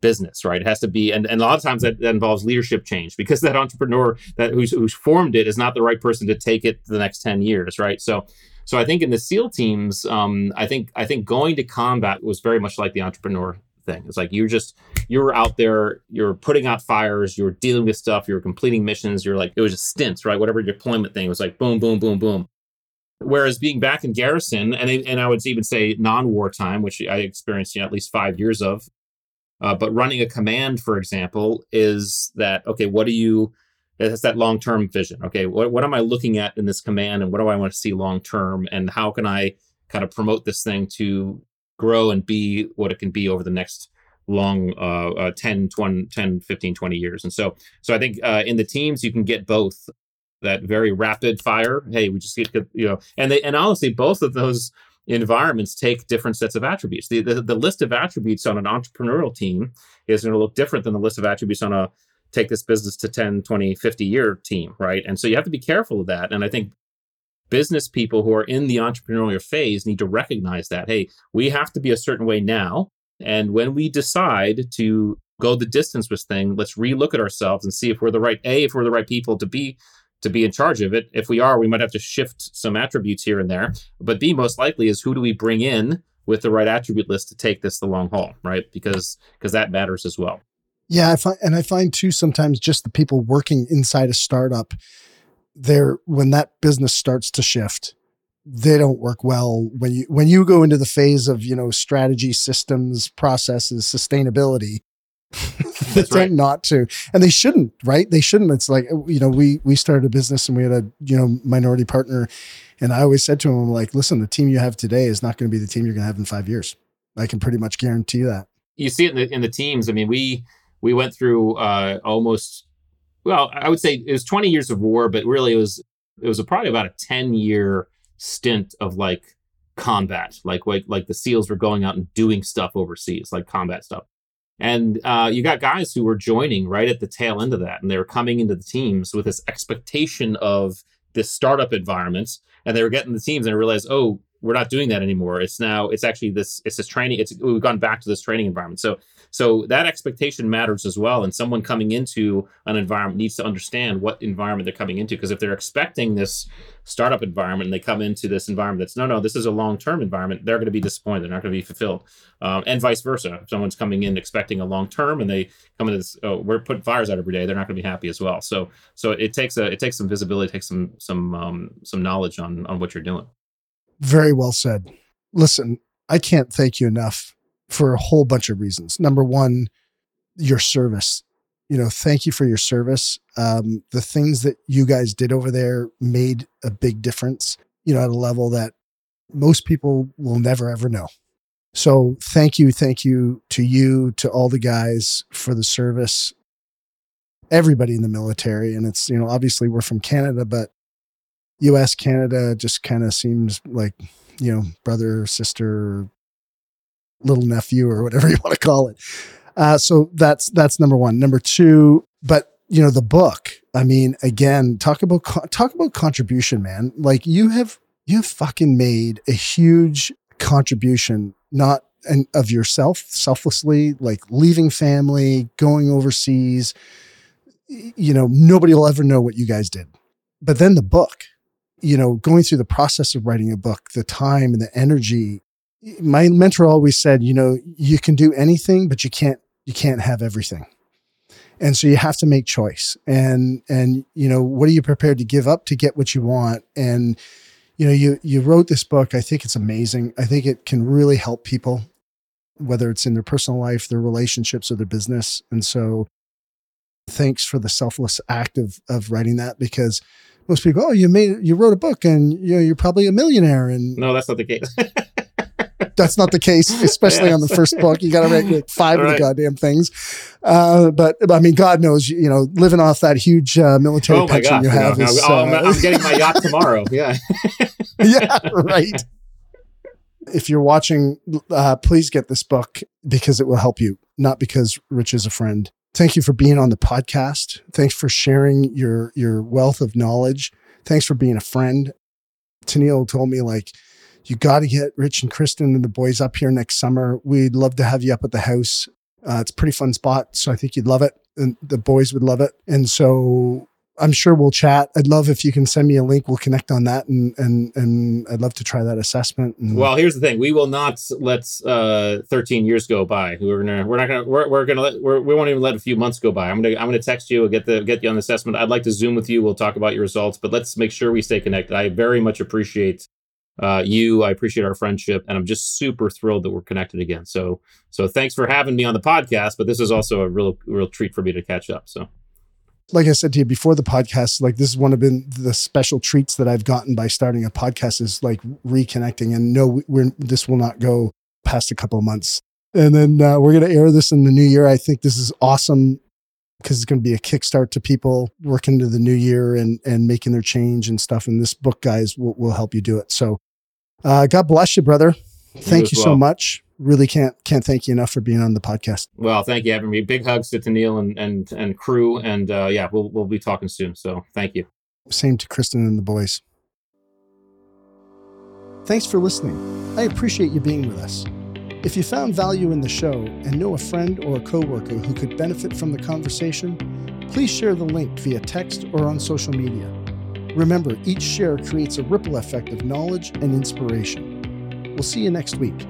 business, right? It has to be, and, and a lot of times that, that involves leadership change because that entrepreneur that who's, who's formed it is not the right person to take it the next 10 years, right? So, so I think in the SEAL teams, um, I think, I think going to combat was very much like the entrepreneur thing. It's like you're just, you're out there, you're putting out fires, you're dealing with stuff, you're completing missions, you're like, it was just stints, right? Whatever deployment thing was like boom, boom, boom, boom. Whereas being back in garrison, and and I would even say non-wartime, which I experienced you know, at least five years of, uh, but running a command, for example, is that okay? What do you? It's that long term vision. Okay, what what am I looking at in this command, and what do I want to see long term, and how can I kind of promote this thing to grow and be what it can be over the next long uh, uh 10 20 10 15 20 years and so so i think uh, in the teams you can get both that very rapid fire hey we just get you know and they and honestly both of those environments take different sets of attributes. The, the, the list of attributes on an entrepreneurial team is going to look different than the list of attributes on a take this business to 10, 20, 50 year team, right? And so you have to be careful of that. And I think business people who are in the entrepreneurial phase need to recognize that, hey, we have to be a certain way now. And when we decide to go the distance with thing, let's relook at ourselves and see if we're the right A, if we're the right people to be to be in charge of it. If we are, we might have to shift some attributes here and there. But B, most likely, is who do we bring in with the right attribute list to take this the long haul, right? Because because that matters as well. Yeah, I find and I find too sometimes just the people working inside a startup, there when that business starts to shift, they don't work well when you when you go into the phase of you know strategy, systems, processes, sustainability. they tend not to, and they shouldn't, right? They shouldn't. It's like you know, we we started a business and we had a you know minority partner, and I always said to him, like, listen, the team you have today is not going to be the team you're going to have in five years. I can pretty much guarantee that. You see it in the, in the teams. I mean, we we went through uh, almost well, I would say it was 20 years of war, but really it was it was a, probably about a 10 year stint of like combat, like like like the SEALs were going out and doing stuff overseas, like combat stuff. And uh, you got guys who were joining right at the tail end of that, and they were coming into the teams with this expectation of this startup environment, and they were getting the teams and realized, oh, we're not doing that anymore. It's now it's actually this it's this training. It's we've gone back to this training environment. So so that expectation matters as well. And someone coming into an environment needs to understand what environment they're coming into. Because if they're expecting this startup environment and they come into this environment that's no, no, this is a long term environment, they're going to be disappointed. They're not going to be fulfilled. Um, and vice versa. If someone's coming in expecting a long term and they come into this, oh, we're putting fires out every day, they're not going to be happy as well. So so it takes a it takes some visibility, it takes some some um, some knowledge on on what you're doing. Very well said. Listen, I can't thank you enough for a whole bunch of reasons. Number one, your service. You know, thank you for your service. Um, the things that you guys did over there made a big difference, you know, at a level that most people will never ever know. So thank you, thank you to you, to all the guys for the service, everybody in the military. And it's, you know, obviously we're from Canada, but US, Canada just kind of seems like, you know, brother, sister, little nephew or whatever you want to call it. Uh, so that's that's number one. Number two, but you know the book. I mean, again, talk about talk about contribution, man. Like you have you have fucking made a huge contribution, not and of yourself selflessly, like leaving family, going overseas. You know, nobody will ever know what you guys did. But then the book, you know, going through the process of writing a book, the time and the energy my mentor always said, you know, you can do anything, but you can't you can't have everything. And so you have to make choice. And and you know, what are you prepared to give up to get what you want? And you know, you you wrote this book. I think it's amazing. I think it can really help people, whether it's in their personal life, their relationships, or their business. And so thanks for the selfless act of of writing that because most people, oh, you made you wrote a book and you know you're probably a millionaire. And no, that's not the case. that's not the case, especially on the first book. You got to write like five right. of the goddamn things. Uh, but I mean, God knows, you know, living off that huge uh, military oh pension gosh, you have. is, uh, I'm, I'm getting my yacht tomorrow. Yeah. yeah. Right. If you're watching, uh, please get this book because it will help you, not because Rich is a friend. Thank you for being on the podcast. Thanks for sharing your your wealth of knowledge. Thanks for being a friend. Tennille told me like you got to get Rich and Kristen and the boys up here next summer. We'd love to have you up at the house. Uh, it's a pretty fun spot. So I think you'd love it. And the boys would love it. And so I'm sure we'll chat. I'd love if you can send me a link. We'll connect on that, and and and I'd love to try that assessment. And well, here's the thing: we will not let uh, 13 years go by. We're gonna, we're not gonna, we're, we're gonna let, we're, we won't even let a few months go by. I'm gonna, I'm gonna text you, and get the, get you on the assessment. I'd like to zoom with you. We'll talk about your results, but let's make sure we stay connected. I very much appreciate uh, you. I appreciate our friendship, and I'm just super thrilled that we're connected again. So, so thanks for having me on the podcast. But this is also a real, real treat for me to catch up. So, like I said to you before the podcast, like this is one of been the special treats that I've gotten by starting a podcast is like reconnecting. And no, we're this will not go past a couple of months. And then uh, we're going to air this in the new year. I think this is awesome because it's going to be a kickstart to people working into the new year and and making their change and stuff. And this book, guys, will, will help you do it. So uh, God bless you, brother. Thank you, you well. so much. Really can't can't thank you enough for being on the podcast. Well, thank you having me. Big hugs to Neil and and and crew, and uh, yeah, we'll we'll be talking soon. So thank you. Same to Kristen and the boys. Thanks for listening. I appreciate you being with us. If you found value in the show and know a friend or a coworker who could benefit from the conversation, please share the link via text or on social media. Remember, each share creates a ripple effect of knowledge and inspiration. We'll see you next week.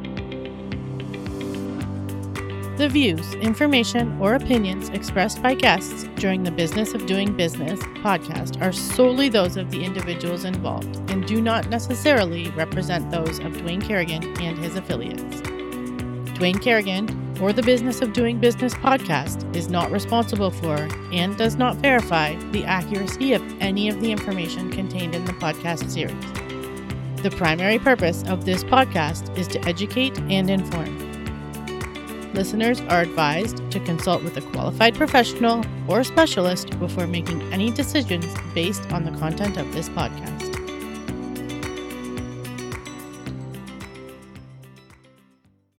The views, information, or opinions expressed by guests during the Business of Doing Business podcast are solely those of the individuals involved and do not necessarily represent those of Dwayne Kerrigan and his affiliates. Dwayne Kerrigan or the Business of Doing Business podcast is not responsible for and does not verify the accuracy of any of the information contained in the podcast series. The primary purpose of this podcast is to educate and inform. Listeners are advised to consult with a qualified professional or specialist before making any decisions based on the content of this podcast.